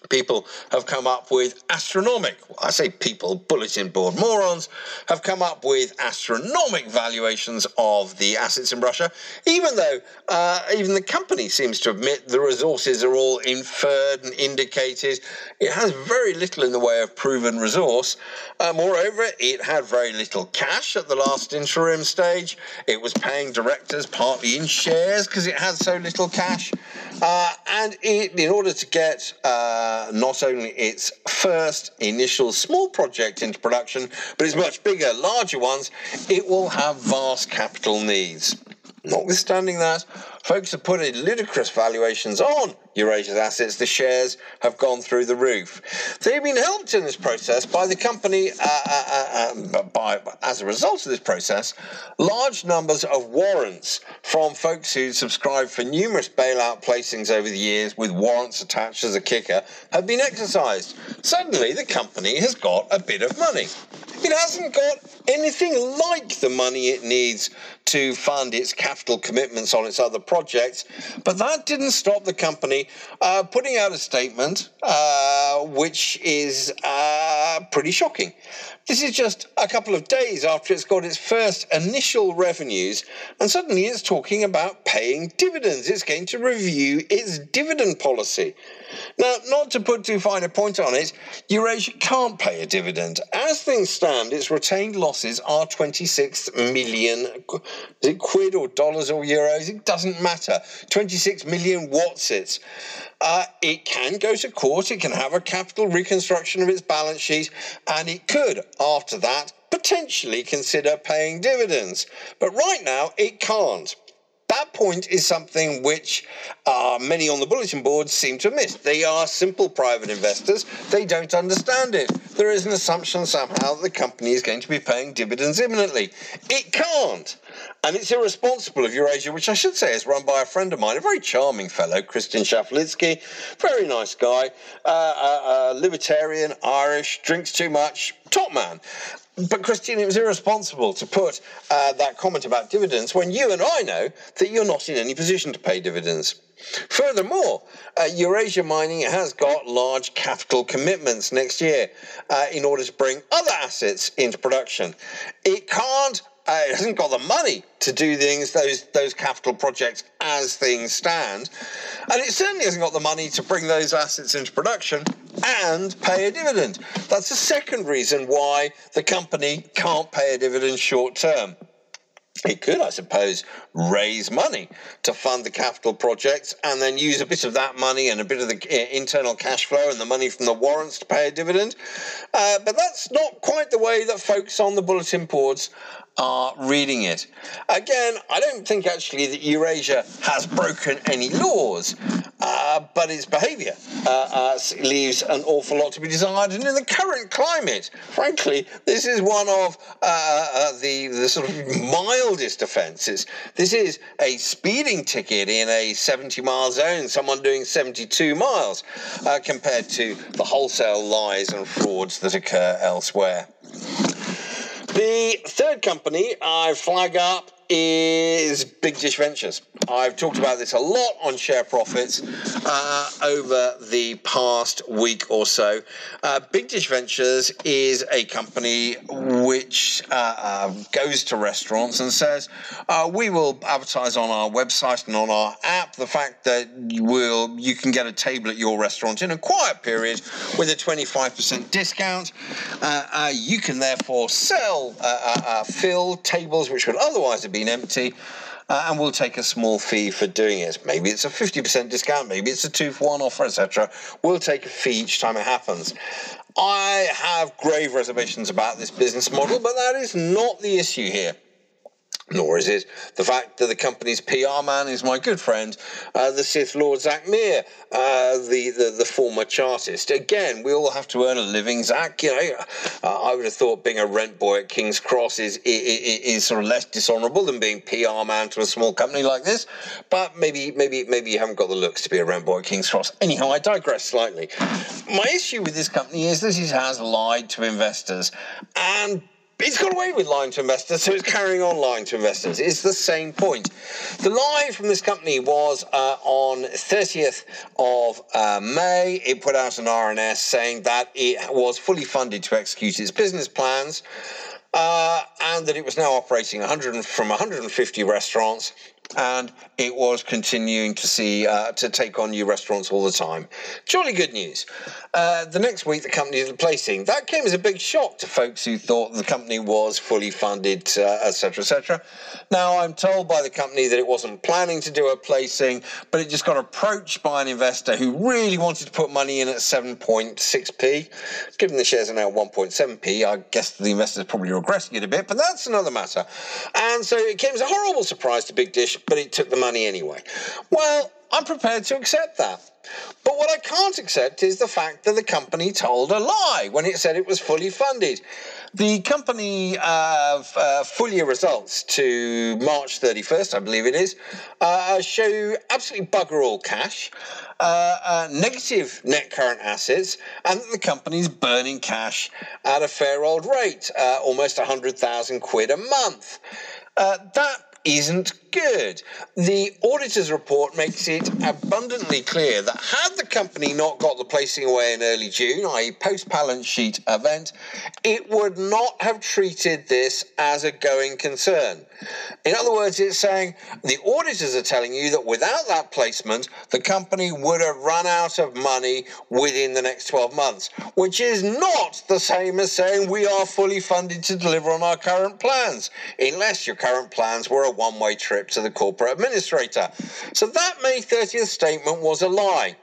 people have come up with astronomical, I say people, bulletin board morons, have come up with astronomic valuations of the assets in Russia, even though uh, even the company seems to admit the resources are all inferred and indicated. It has very little in the way of proven resource. Uh, moreover, it had very little cash at the last interim stage. It was paying directors partly in shares because it had so little cash. Uh, and it, in order to get uh, Uh, not only its first initial small project into production, but its much bigger, larger ones, it will have vast capital needs. Notwithstanding that, folks have put ludicrous valuations on Eurasia's assets. The shares have gone through the roof. They've been helped in this process by the company, uh, uh, uh, um, by, as a result of this process, large numbers of warrants from folks who subscribed for numerous bailout placings over the years with warrants attached as a kicker have been exercised. Suddenly, the company has got a bit of money. It hasn't got anything like the money it needs to fund its capital commitments on its other projects, but that didn't stop the company uh, putting out a statement uh, which is uh, pretty shocking. This is just a couple of days after it's got its first initial revenues, and suddenly it's talking about paying dividends. It's going to review its dividend policy. Now, not to put too fine a point on it, Eurasia can't pay a dividend. As things stand, its retained losses are 26 million is it quid or dollars or euros? It doesn't matter. 26 million what's it? Uh, it can go to court, it can have a capital reconstruction of its balance sheet, and it could, after that, potentially consider paying dividends. But right now, it can't. that point is something which uh, many on the bulletin board seem to miss. They are simple private investors. They don't understand it. There is an assumption somehow that the company is going to be paying dividends imminently. It can't. And it's irresponsible of Eurasia, which I should say is run by a friend of mine, a very charming fellow, Christian Schaffalitzky, very nice guy, uh, uh, uh, libertarian, Irish, drinks too much, top man. But Christian, it was irresponsible to put uh, that comment about dividends when you and I know that you're not in any position to pay dividends. Furthermore, uh, Eurasia Mining has got large capital commitments next year uh, in order to bring other assets into production. It can't uh, it hasn't got the money to do things those those capital projects as things stand, and it certainly hasn't got the money to bring those assets into production and pay a dividend. That's the second reason why the company can't pay a dividend short term. It could, I suppose, raise money to fund the capital projects and then use a bit of that money and a bit of the uh, internal cash flow and the money from the warrants to pay a dividend. Uh, but that's not quite the way that folks on the bulletin boards are reading it. Again, I don't think actually that Eurasia has broken any laws, uh, but its behaviour uh, uh, leaves an awful lot to be desired. And in the current climate, frankly, this is one of uh, uh, the, the sort of mildest offences. This is a speeding ticket in a 70 mile zone, someone doing 72 miles, compared to the wholesale lies and frauds that occur elsewhere. The third company I flag up is Big Dish Ventures. I've talked about this a lot on ShareProphets uh, over the past week or so. Uh, Big Dish Ventures is a company which uh, uh goes to restaurants and says, uh, "We will advertise on our website and on our app the fact that you will you can get a table at your restaurant in a quiet period with a 25% discount. Uh, you can therefore sell fill tables which would otherwise have been empty. Uh, and we'll take a small fee for doing it. Maybe it's a 50% discount, maybe it's a two for one offer, etc. We'll take a fee each time it happens. I have grave reservations about this business model, but that is not the issue here nor is it the fact that the company's PR man is my good friend, uh, the Sith Lord Zak Mir, uh, the, the, the former chartist. Again, we all have to earn a living. Zak, you know, uh, I would have thought being a rent boy at King's Cross is, is, is sort of less dishonourable than being PR man to a small company like this. But maybe maybe maybe you haven't got the looks to be a rent boy at King's Cross. Anyhow, I digress slightly. My issue with this company is that it has lied to investors and it's got away with lying to investors, so it's carrying on lying to investors. It's the same point. The lie from this company was uh, on 30th of uh, May. It put out an RNS saying that it was fully funded to execute its business plans. Uh, and that it was now operating 100 from 150 restaurants and it was continuing to see uh, to take on new restaurants all the time. Jolly good news. Uh, the next week, the company is a placing. That came as a big shock to folks who thought the company was fully funded, etc., uh, etc. Et now, I'm told by the company that it wasn't planning to do a placing, but it just got approached by an investor who really wanted to put money in at 7.6p. Given the shares are now 1.7p, I guess the investor's probably regretting it a bit, but that's another matter. And so it came as a horrible surprise to Big Dish but it took the money anyway. Well, I'm prepared to accept that. But what I can't accept is the fact that the company told a lie when it said it was fully funded. The company uh, uh, full year results to March 31st, I believe it is, uh, show absolutely bugger all cash, uh, uh, negative net current assets, and that the company's burning cash at a fair old rate, uh, almost 100,000 quid a month. that isn't good. The auditor's report makes it abundantly clear that had the company not got the placing away in early June, i.e., post balance sheet event, it would not have treated this as a going concern. In other words, it's saying the auditors are telling you that without that placement, the company would have run out of money within the next 12 months, which is not the same as saying we are fully funded to deliver on our current plans, unless your current plans were a one way trip to the corporate administrator. So that May 30th statement was a lie.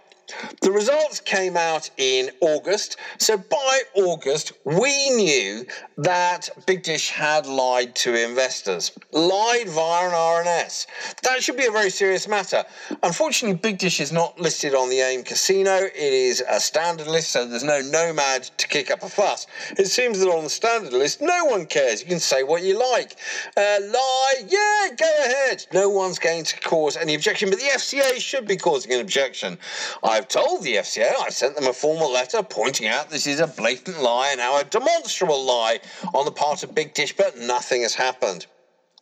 The results came out in August, so by August we knew that Big Dish had lied to investors, lied via an RNS. That should be a very serious matter. Unfortunately, Big Dish is not listed on the AIM casino. It is a standard list, so there's no nomad to kick up a fuss. It seems that on the standard list, no one cares. You can say what you like. Uh, lie, yeah, go ahead. No one's going to cause any objection, but the FCA should be causing an objection. I've told the FCA, I've sent them a formal letter pointing out this is a blatant lie and now a demonstrable lie on the part of Big Dish, but nothing has happened.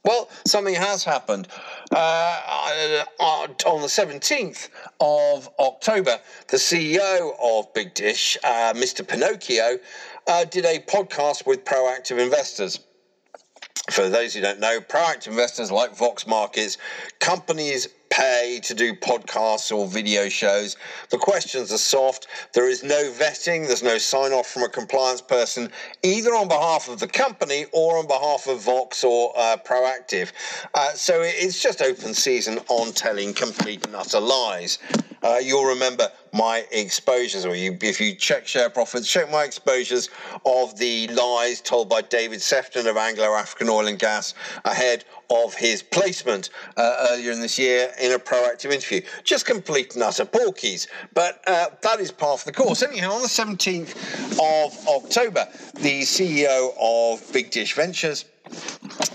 Well, something has happened. Uh, on the 17th of October, the CEO of Big Dish, uh, Mr. Pinocchio, uh, did a podcast with proactive investors. For those who don't know, proactive investors like Vox Markets, companies pay to do podcasts or video shows. The questions are soft. There is no vetting, there's no sign off from a compliance person, either on behalf of the company or on behalf of Vox or uh, Proactive. Uh, so it's just open season on telling complete and utter lies. Uh, you'll remember my exposures, or you, if you check ShareProphets, check my exposures of the lies told by David Sefton of Anglo African Oil and Gas ahead of his placement uh, earlier in this year in a proactive interview. Just complete and utter porkies. But uh, that is part of the course. Anyhow, on the 17th of October, the CEO of Big Dish Ventures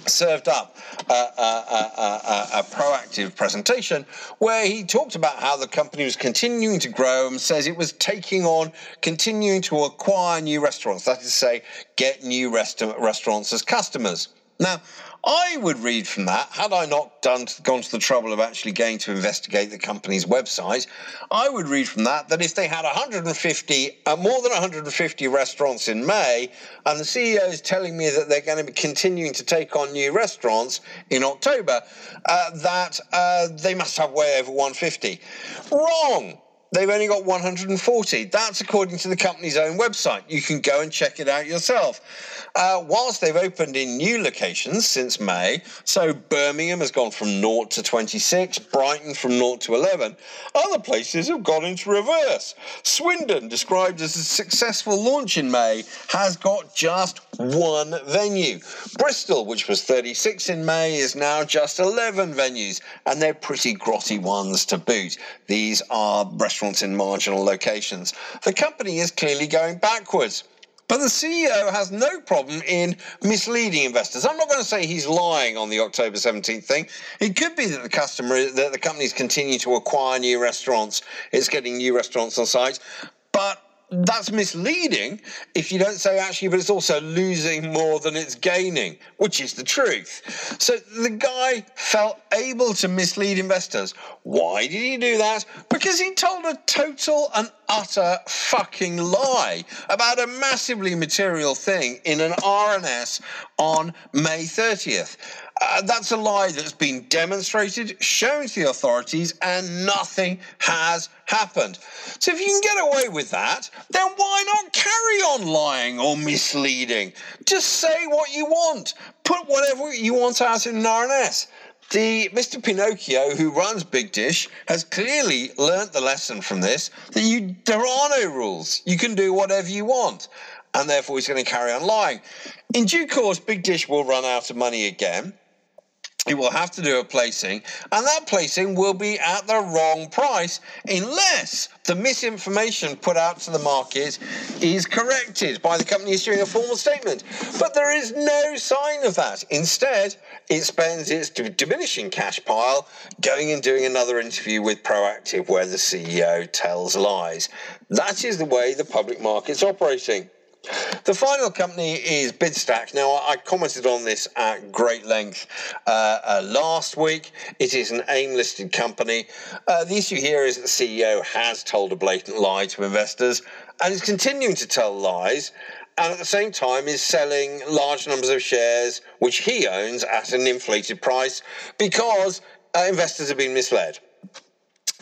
served up a, a, a, a, proactive presentation where he talked about how the company was continuing to grow and says it was taking on, continuing to acquire new restaurants. That is to say, get new rest- restaurants as customers. Now, I would read from that, had I not done gone to the trouble of actually going to investigate the company's website, I would read from that that if they had 150, uh, more than 150 restaurants in May, and the CEO is telling me that they're going to be continuing to take on new restaurants in October, uh, that uh, they must have way over 150. Wrong. They've only got 140. That's according to the company's own website. You can go and check it out yourself. Uh, whilst they've opened in new locations since May, so Birmingham has gone from 0 to 26, Brighton from 0 to 11, other places have gone into reverse. Swindon, described as a successful launch in May, has got just one venue. Bristol, which was 36 in May, is now just 11 venues, and they're pretty grotty ones to boot. These are restaurants restaurants in marginal locations. The company is clearly going backwards. But the CEO has no problem in misleading investors. I'm not going to say he's lying on the October 17th thing. It could be that the customer, that the company's continue to acquire new restaurants. It's getting new restaurants on site. But that's misleading if you don't say actually, but it's also losing more than it's gaining, which is the truth. So the guy felt able to mislead investors. Why did he do that? Because he told a total and utter fucking lie about a massively material thing in an RNS on May 30th. Uh, that's a lie that's been demonstrated, shown to the authorities, and nothing has happened. So if you can get away with that, then why not carry on lying or misleading? Just say what you want. Put whatever you want out in an RNS. The Mr. Pinocchio, who runs Big Dish, has clearly learnt the lesson from this that you there are no rules. You can do whatever you want, and therefore he's going to carry on lying. In due course, Big Dish will run out of money again he will have to do a placing, and that placing will be at the wrong price unless the misinformation put out to the market is corrected by the company issuing a formal statement. But there is no sign of that. Instead, it spends its diminishing cash pile going and doing another interview with Proactive where the CEO tells lies. That is the way the public market's operating. The final company is Bidstack. Now, I commented on this at great length uh, uh, last week. It is an AIM listed company. Uh, the issue here is that the CEO has told a blatant lie to investors and is continuing to tell lies and at the same time is selling large numbers of shares which he owns at an inflated price because uh, investors have been misled.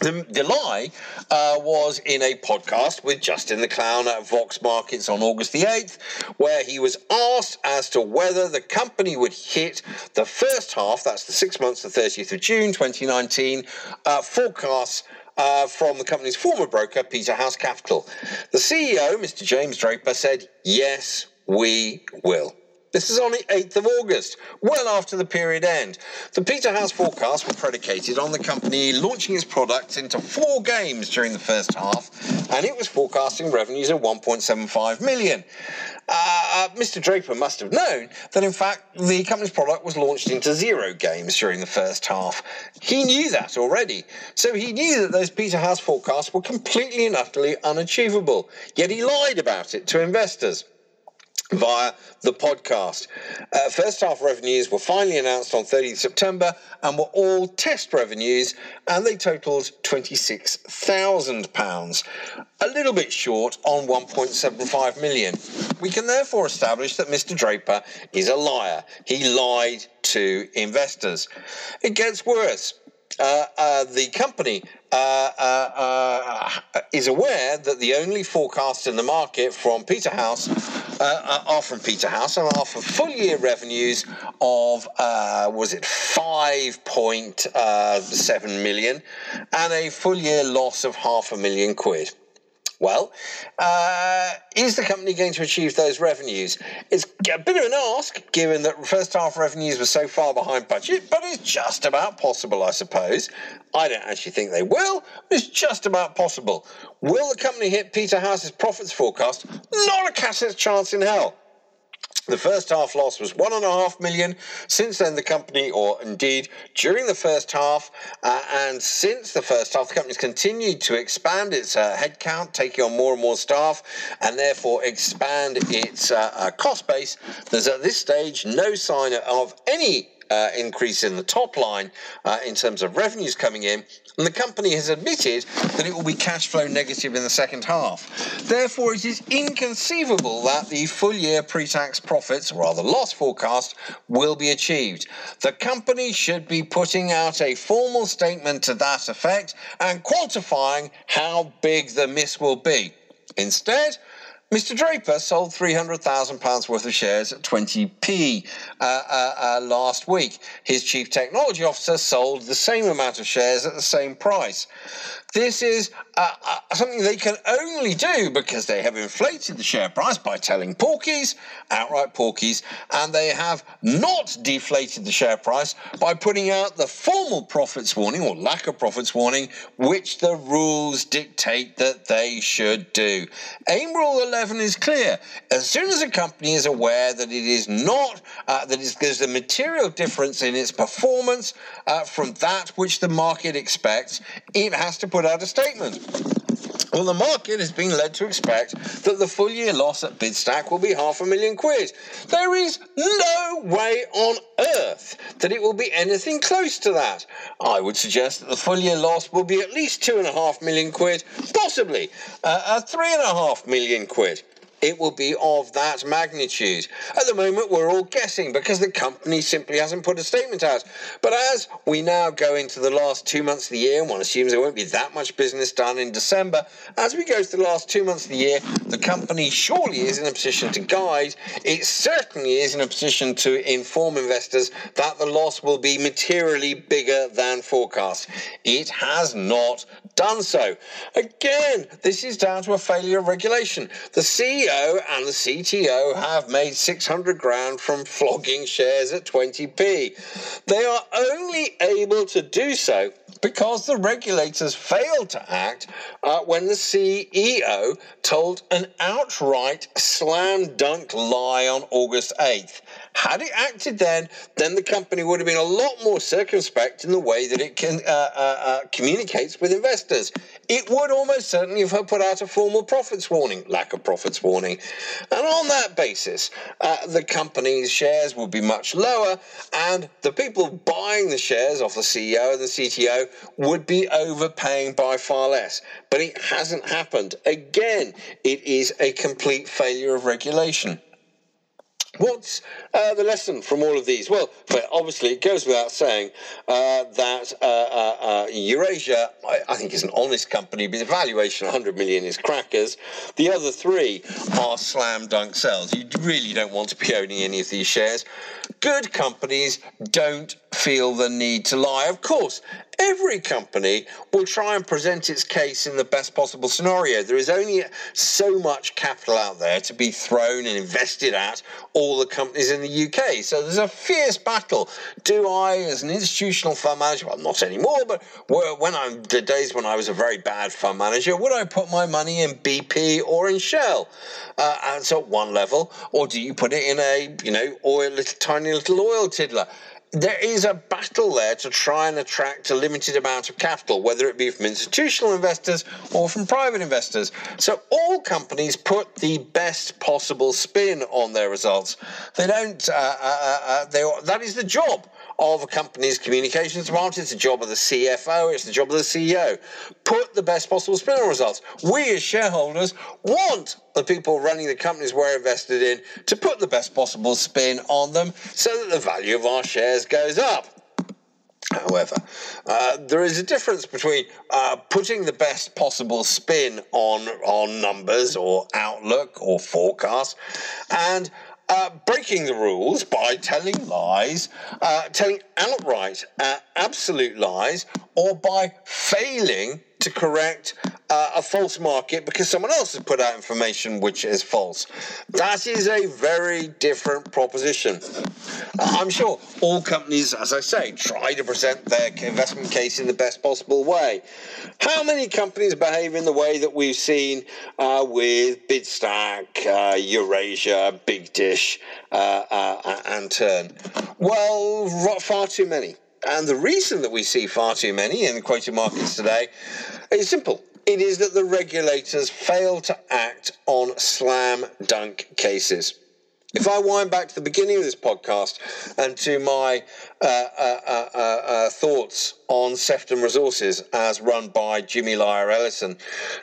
The, the lie uh, was in a podcast with Justin the Clown at Vox Markets on August the 8th, where he was asked as to whether the company would hit the first half, that's the six months, the 30th of June 2019, uh, forecasts uh, from the company's former broker, Peterhouse Capital. The CEO, Mr. James Draper, said, Yes, we will. This is on the 8th of August, well after the period end. The Peterhouse forecasts were predicated on the company launching its products into four games during the first half, and it was forecasting revenues of 1.75 million. Uh, Mr. Draper must have known that, in fact, the company's product was launched into zero games during the first half. He knew that already, so he knew that those Peterhouse forecasts were completely and utterly unachievable, yet he lied about it to investors via the podcast. Uh, first half revenues were finally announced on 30th September and were all test revenues and they totaled £26,000, a little bit short on 1.75 million. We can therefore establish that Mr. Draper is a liar. He lied to investors. It gets worse. Uh, uh, the company uh, uh, uh, is aware that the only forecast in the market from Peterhouse are from Peterhouse and are for full year revenues of was it 5.7 million and a full year loss of half a million quid. Well, uh, is the company going to achieve those revenues? It's a bit of an ask, given that first half revenues were so far behind budget, but it's just about possible, I suppose. I don't actually think they will, but it's just about possible. Will the company hit Peterhouse's profits forecast? Not a cat's chance in hell. The first half loss was one and a half million. Since then, the company, or indeed during the first half, uh, and since the first half, the company's continued to expand its uh, headcount, taking on more and more staff, and therefore expand its uh, uh cost base. There's at this stage no sign of any uh, increase in the top line uh, in terms of revenues coming in, and the company has admitted that it will be cash flow negative in the second half. Therefore, it is inconceivable that the full year pre tax profits, or rather loss forecast, will be achieved. The company should be putting out a formal statement to that effect and quantifying how big the miss will be. Instead, Mr. Draper sold £300,000 worth of shares at 20p uh, uh, uh, last week. His chief technology officer sold the same amount of shares at the same price. This is uh, uh, something they can only do because they have inflated the share price by telling porkies, outright porkies, and they have not deflated the share price by putting out the formal profits warning or lack of profits warning, which the rules dictate that they should do. AIM Rule 11 is clear. As soon as a company is aware that it is not, uh, that there's a material difference in its performance uh, from that which the market expects, it has to put put out a statement. Well, the market has been led to expect that the full year loss at Bidstack will be half a million quid. There is no way on earth that it will be anything close to that. I would suggest that the full year loss will be at least two and a half million quid, possibly uh, three and a half million quid it will be of that magnitude. At the moment, we're all guessing because the company simply hasn't put a statement out. But as we now go into the last two months of the year, and one assumes there won't be that much business done in December, as we go to the last two months of the year, the company surely is in a position to guide. It certainly is in a position to inform investors that the loss will be materially bigger than forecast. It has not done so. Again, this is down to a failure of regulation. The CEO CEO and the CTO have made 600 grand from flogging shares at 20p. They are only able to do so because the regulators failed to act uh, when the CEO told an outright slam dunk lie on August 8th. Had it acted then, then the company would have been a lot more circumspect in the way that it can uh, uh, uh, communicates with investors. It would almost certainly have put out a formal profits warning, lack of profits warning, and on that basis, uh, the company's shares would be much lower, and the people buying the shares off the CEO and the CTO would be overpaying by far less. But it hasn't happened. Again, it is a complete failure of regulation. What's uh, the lesson from all of these? Well, obviously, it goes without saying uh, that uh, uh, uh, Eurasia, I, I, think, is an honest company, but the valuation of 100 million is crackers. The other three are slam dunk sells. You really don't want to be owning any of these shares. Good companies don't feel the need to lie. Of course, every company will try and present its case in the best possible scenario. There is only so much capital out there to be thrown and invested at all the companies in the UK. So there's a fierce battle. Do I, as an institutional fund manager, well, not anymore, but when I'm the days when I was a very bad fund manager, would I put my money in BP or in Shell? Uh, and so one level, or do you put it in a you know oil, little tiny little oil tiddler? There is a battle there to try and attract a limited amount of capital, whether it be from institutional investors or from private investors. So all companies put the best possible spin on their results. They don't. Uh, uh, uh, uh they, that is the job of a company's communications department. It's the job of the CFO. It's the job of the CEO. Put the best possible spin on results. We as shareholders want the people running the companies we're invested in to put the best possible spin on them so that the value of our shares goes up. However, uh, there is a difference between uh, putting the best possible spin on on numbers or outlook or forecast and uh, breaking the rules by telling lies, uh, telling outright uh, absolute lies, or by failing to correct uh, a false market because someone else has put out information which is false. That is a very different proposition. Uh, I'm sure all companies, as I say, try to present their investment case in the best possible way. How many companies behave in the way that we've seen uh, with Bidstack, uh, Eurasia, Big Dish, uh, and Tern? Well, far too many. And the reason that we see far too many in quoted markets today is simple. It is that the regulators fail to act on slam dunk cases. If I wind back to the beginning of this podcast and to my uh, uh, uh, uh, uh thoughts on Sefton Resources as run by Jimmy Lyle Ellerton,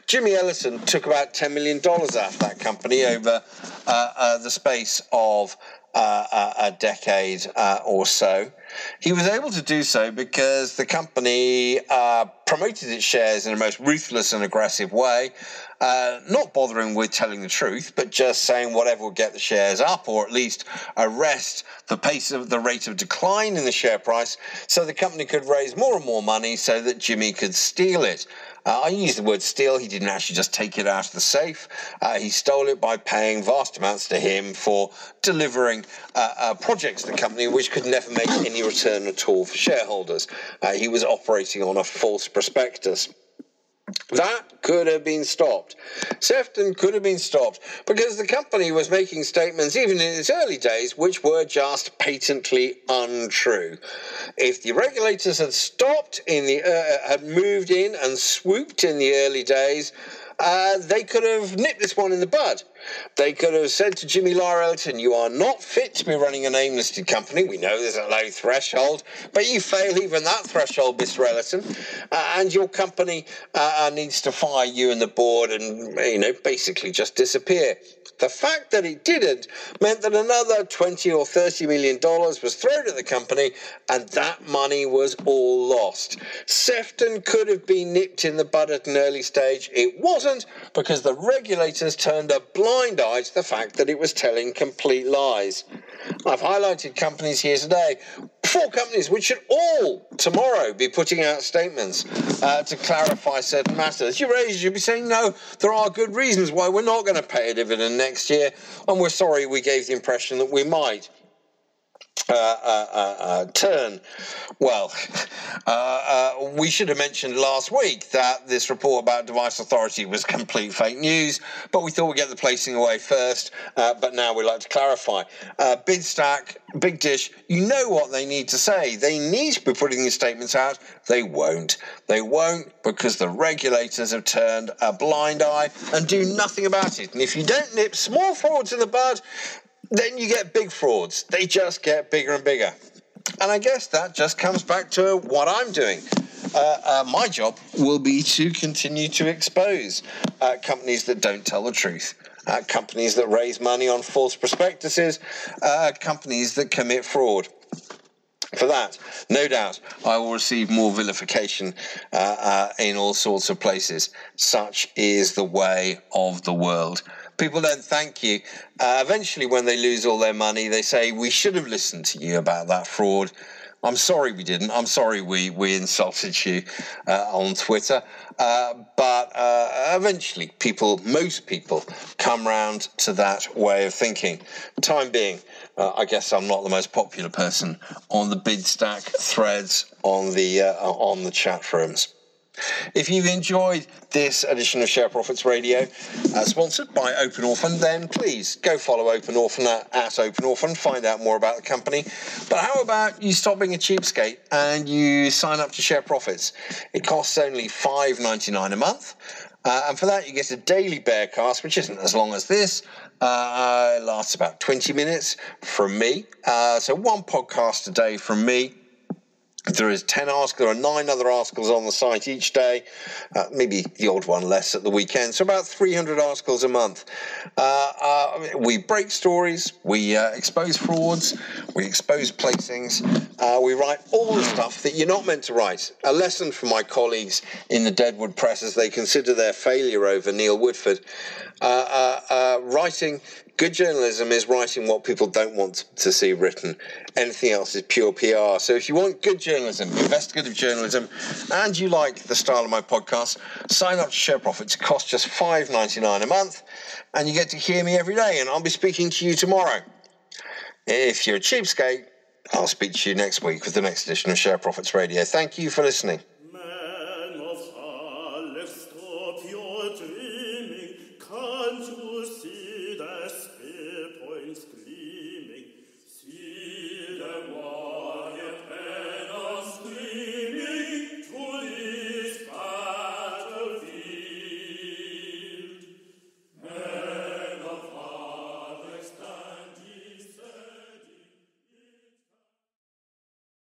Jimmy Ellerton took about $10 million out of that company over uh, the space of a, decade or so. He was able to do so because the company uh, promoted its shares in a most ruthless and aggressive way, uh, not bothering with telling the truth, but just saying whatever would get the shares up or at least arrest the pace of the rate of decline in the share price so the company could raise more and more money so that Jimmy could steal it. Uh, I use the word steal. He didn't actually just take it out of the safe. Uh, he stole it by paying vast amounts to him for delivering uh, uh projects to the company which could never make any return at all for shareholders. Uh, he was operating on a false prospectus. That could have been stopped. Sefton could have been stopped because the company was making statements, even in its early days, which were just patently untrue. If the regulators had stopped in the, uh, had moved in and swooped in the early days, uh, they could have nipped this one in the bud. They could have said to Jimmy Ellerton, You are not fit to be running a AIM listed company. We know there's a low threshold, but you fail even that threshold, Mr. Ellerton, uh, and your company uh, needs to fire you and the board and, you know, basically just disappear. The fact that it didn't meant that another 20 or 30 million dollars was thrown at the company, and that money was all lost. Sefton could have been nipped in the bud at an early stage. It wasn't because the regulators turned a blind eye to the fact that it was telling complete lies. I've highlighted companies here today, four companies which should all tomorrow be putting out statements uh, to clarify certain matters. You raise, you'd be saying, no, there are good reasons why we're not going to pay a dividend next year, and we're sorry we gave the impression that we might. Uh, uh, uh, uh, Tern. Well, [LAUGHS] uh, uh, we should have mentioned last week that this report about device authority was complete fake news, but we thought we'd get the placing away first. but now we'd like to clarify. Bidstack, Big Dish, you know what they need to say. They need to be putting these statements out. They won't. They won't because the regulators have turned a blind eye and do nothing about it. And if you don't nip small frauds in the bud, then you get big frauds. They just get bigger and bigger. And I guess that just comes back to what I'm doing. Uh, uh, my job will be to continue to expose uh, companies that don't tell the truth. Uh, companies that raise money on false prospectuses, uh, companies that commit fraud. For that, no doubt, I will receive more vilification uh, in all sorts of places. Such is the way of the world people don't thank you. Uh, eventually, when they lose all their money, they say, We should have listened to you about that fraud. I'm sorry we didn't. I'm sorry we, we insulted you uh, on Twitter. Uh, but uh, eventually, people, most people, come round to that way of thinking. Time being, uh, I guess I'm not the most popular person on the Bidstack threads on the uh, on the chat forums. If you've enjoyed this edition of ShareProphets Radio, uh, sponsored by Open Orphan, then please go follow Open Orphan at, at Open Orphan, find out more about the company. But how about you stop being a cheapskate and you sign up to ShareProphets? It costs only $5.99 a month. Uh, and for that, you get a daily bearcast, which isn't as long as this. Uh, it lasts about 20 minutes from me. Uh, so, one podcast a day from me. There is 10 articles, there are nine other articles on the site each day, uh, maybe the odd one less at the weekend, so about 300 articles a month. Uh, uh, we break stories, we uh, expose frauds, we expose placings, uh, we write all the stuff that you're not meant to write. A lesson for my colleagues in the Deadwood Press as they consider their failure over Neil Woodford. Uh, writing Good journalism is writing what people don't want to see written. Anything else is pure PR. So if you want good journalism, investigative journalism, and you like the style of my podcast, sign up to ShareProphets. It costs just $5.99 a month, and you get to hear me every day, and I'll be speaking to you tomorrow. If you're a cheapskate, I'll speak to you next week with the next edition of ShareProphets Radio. Thank you for listening.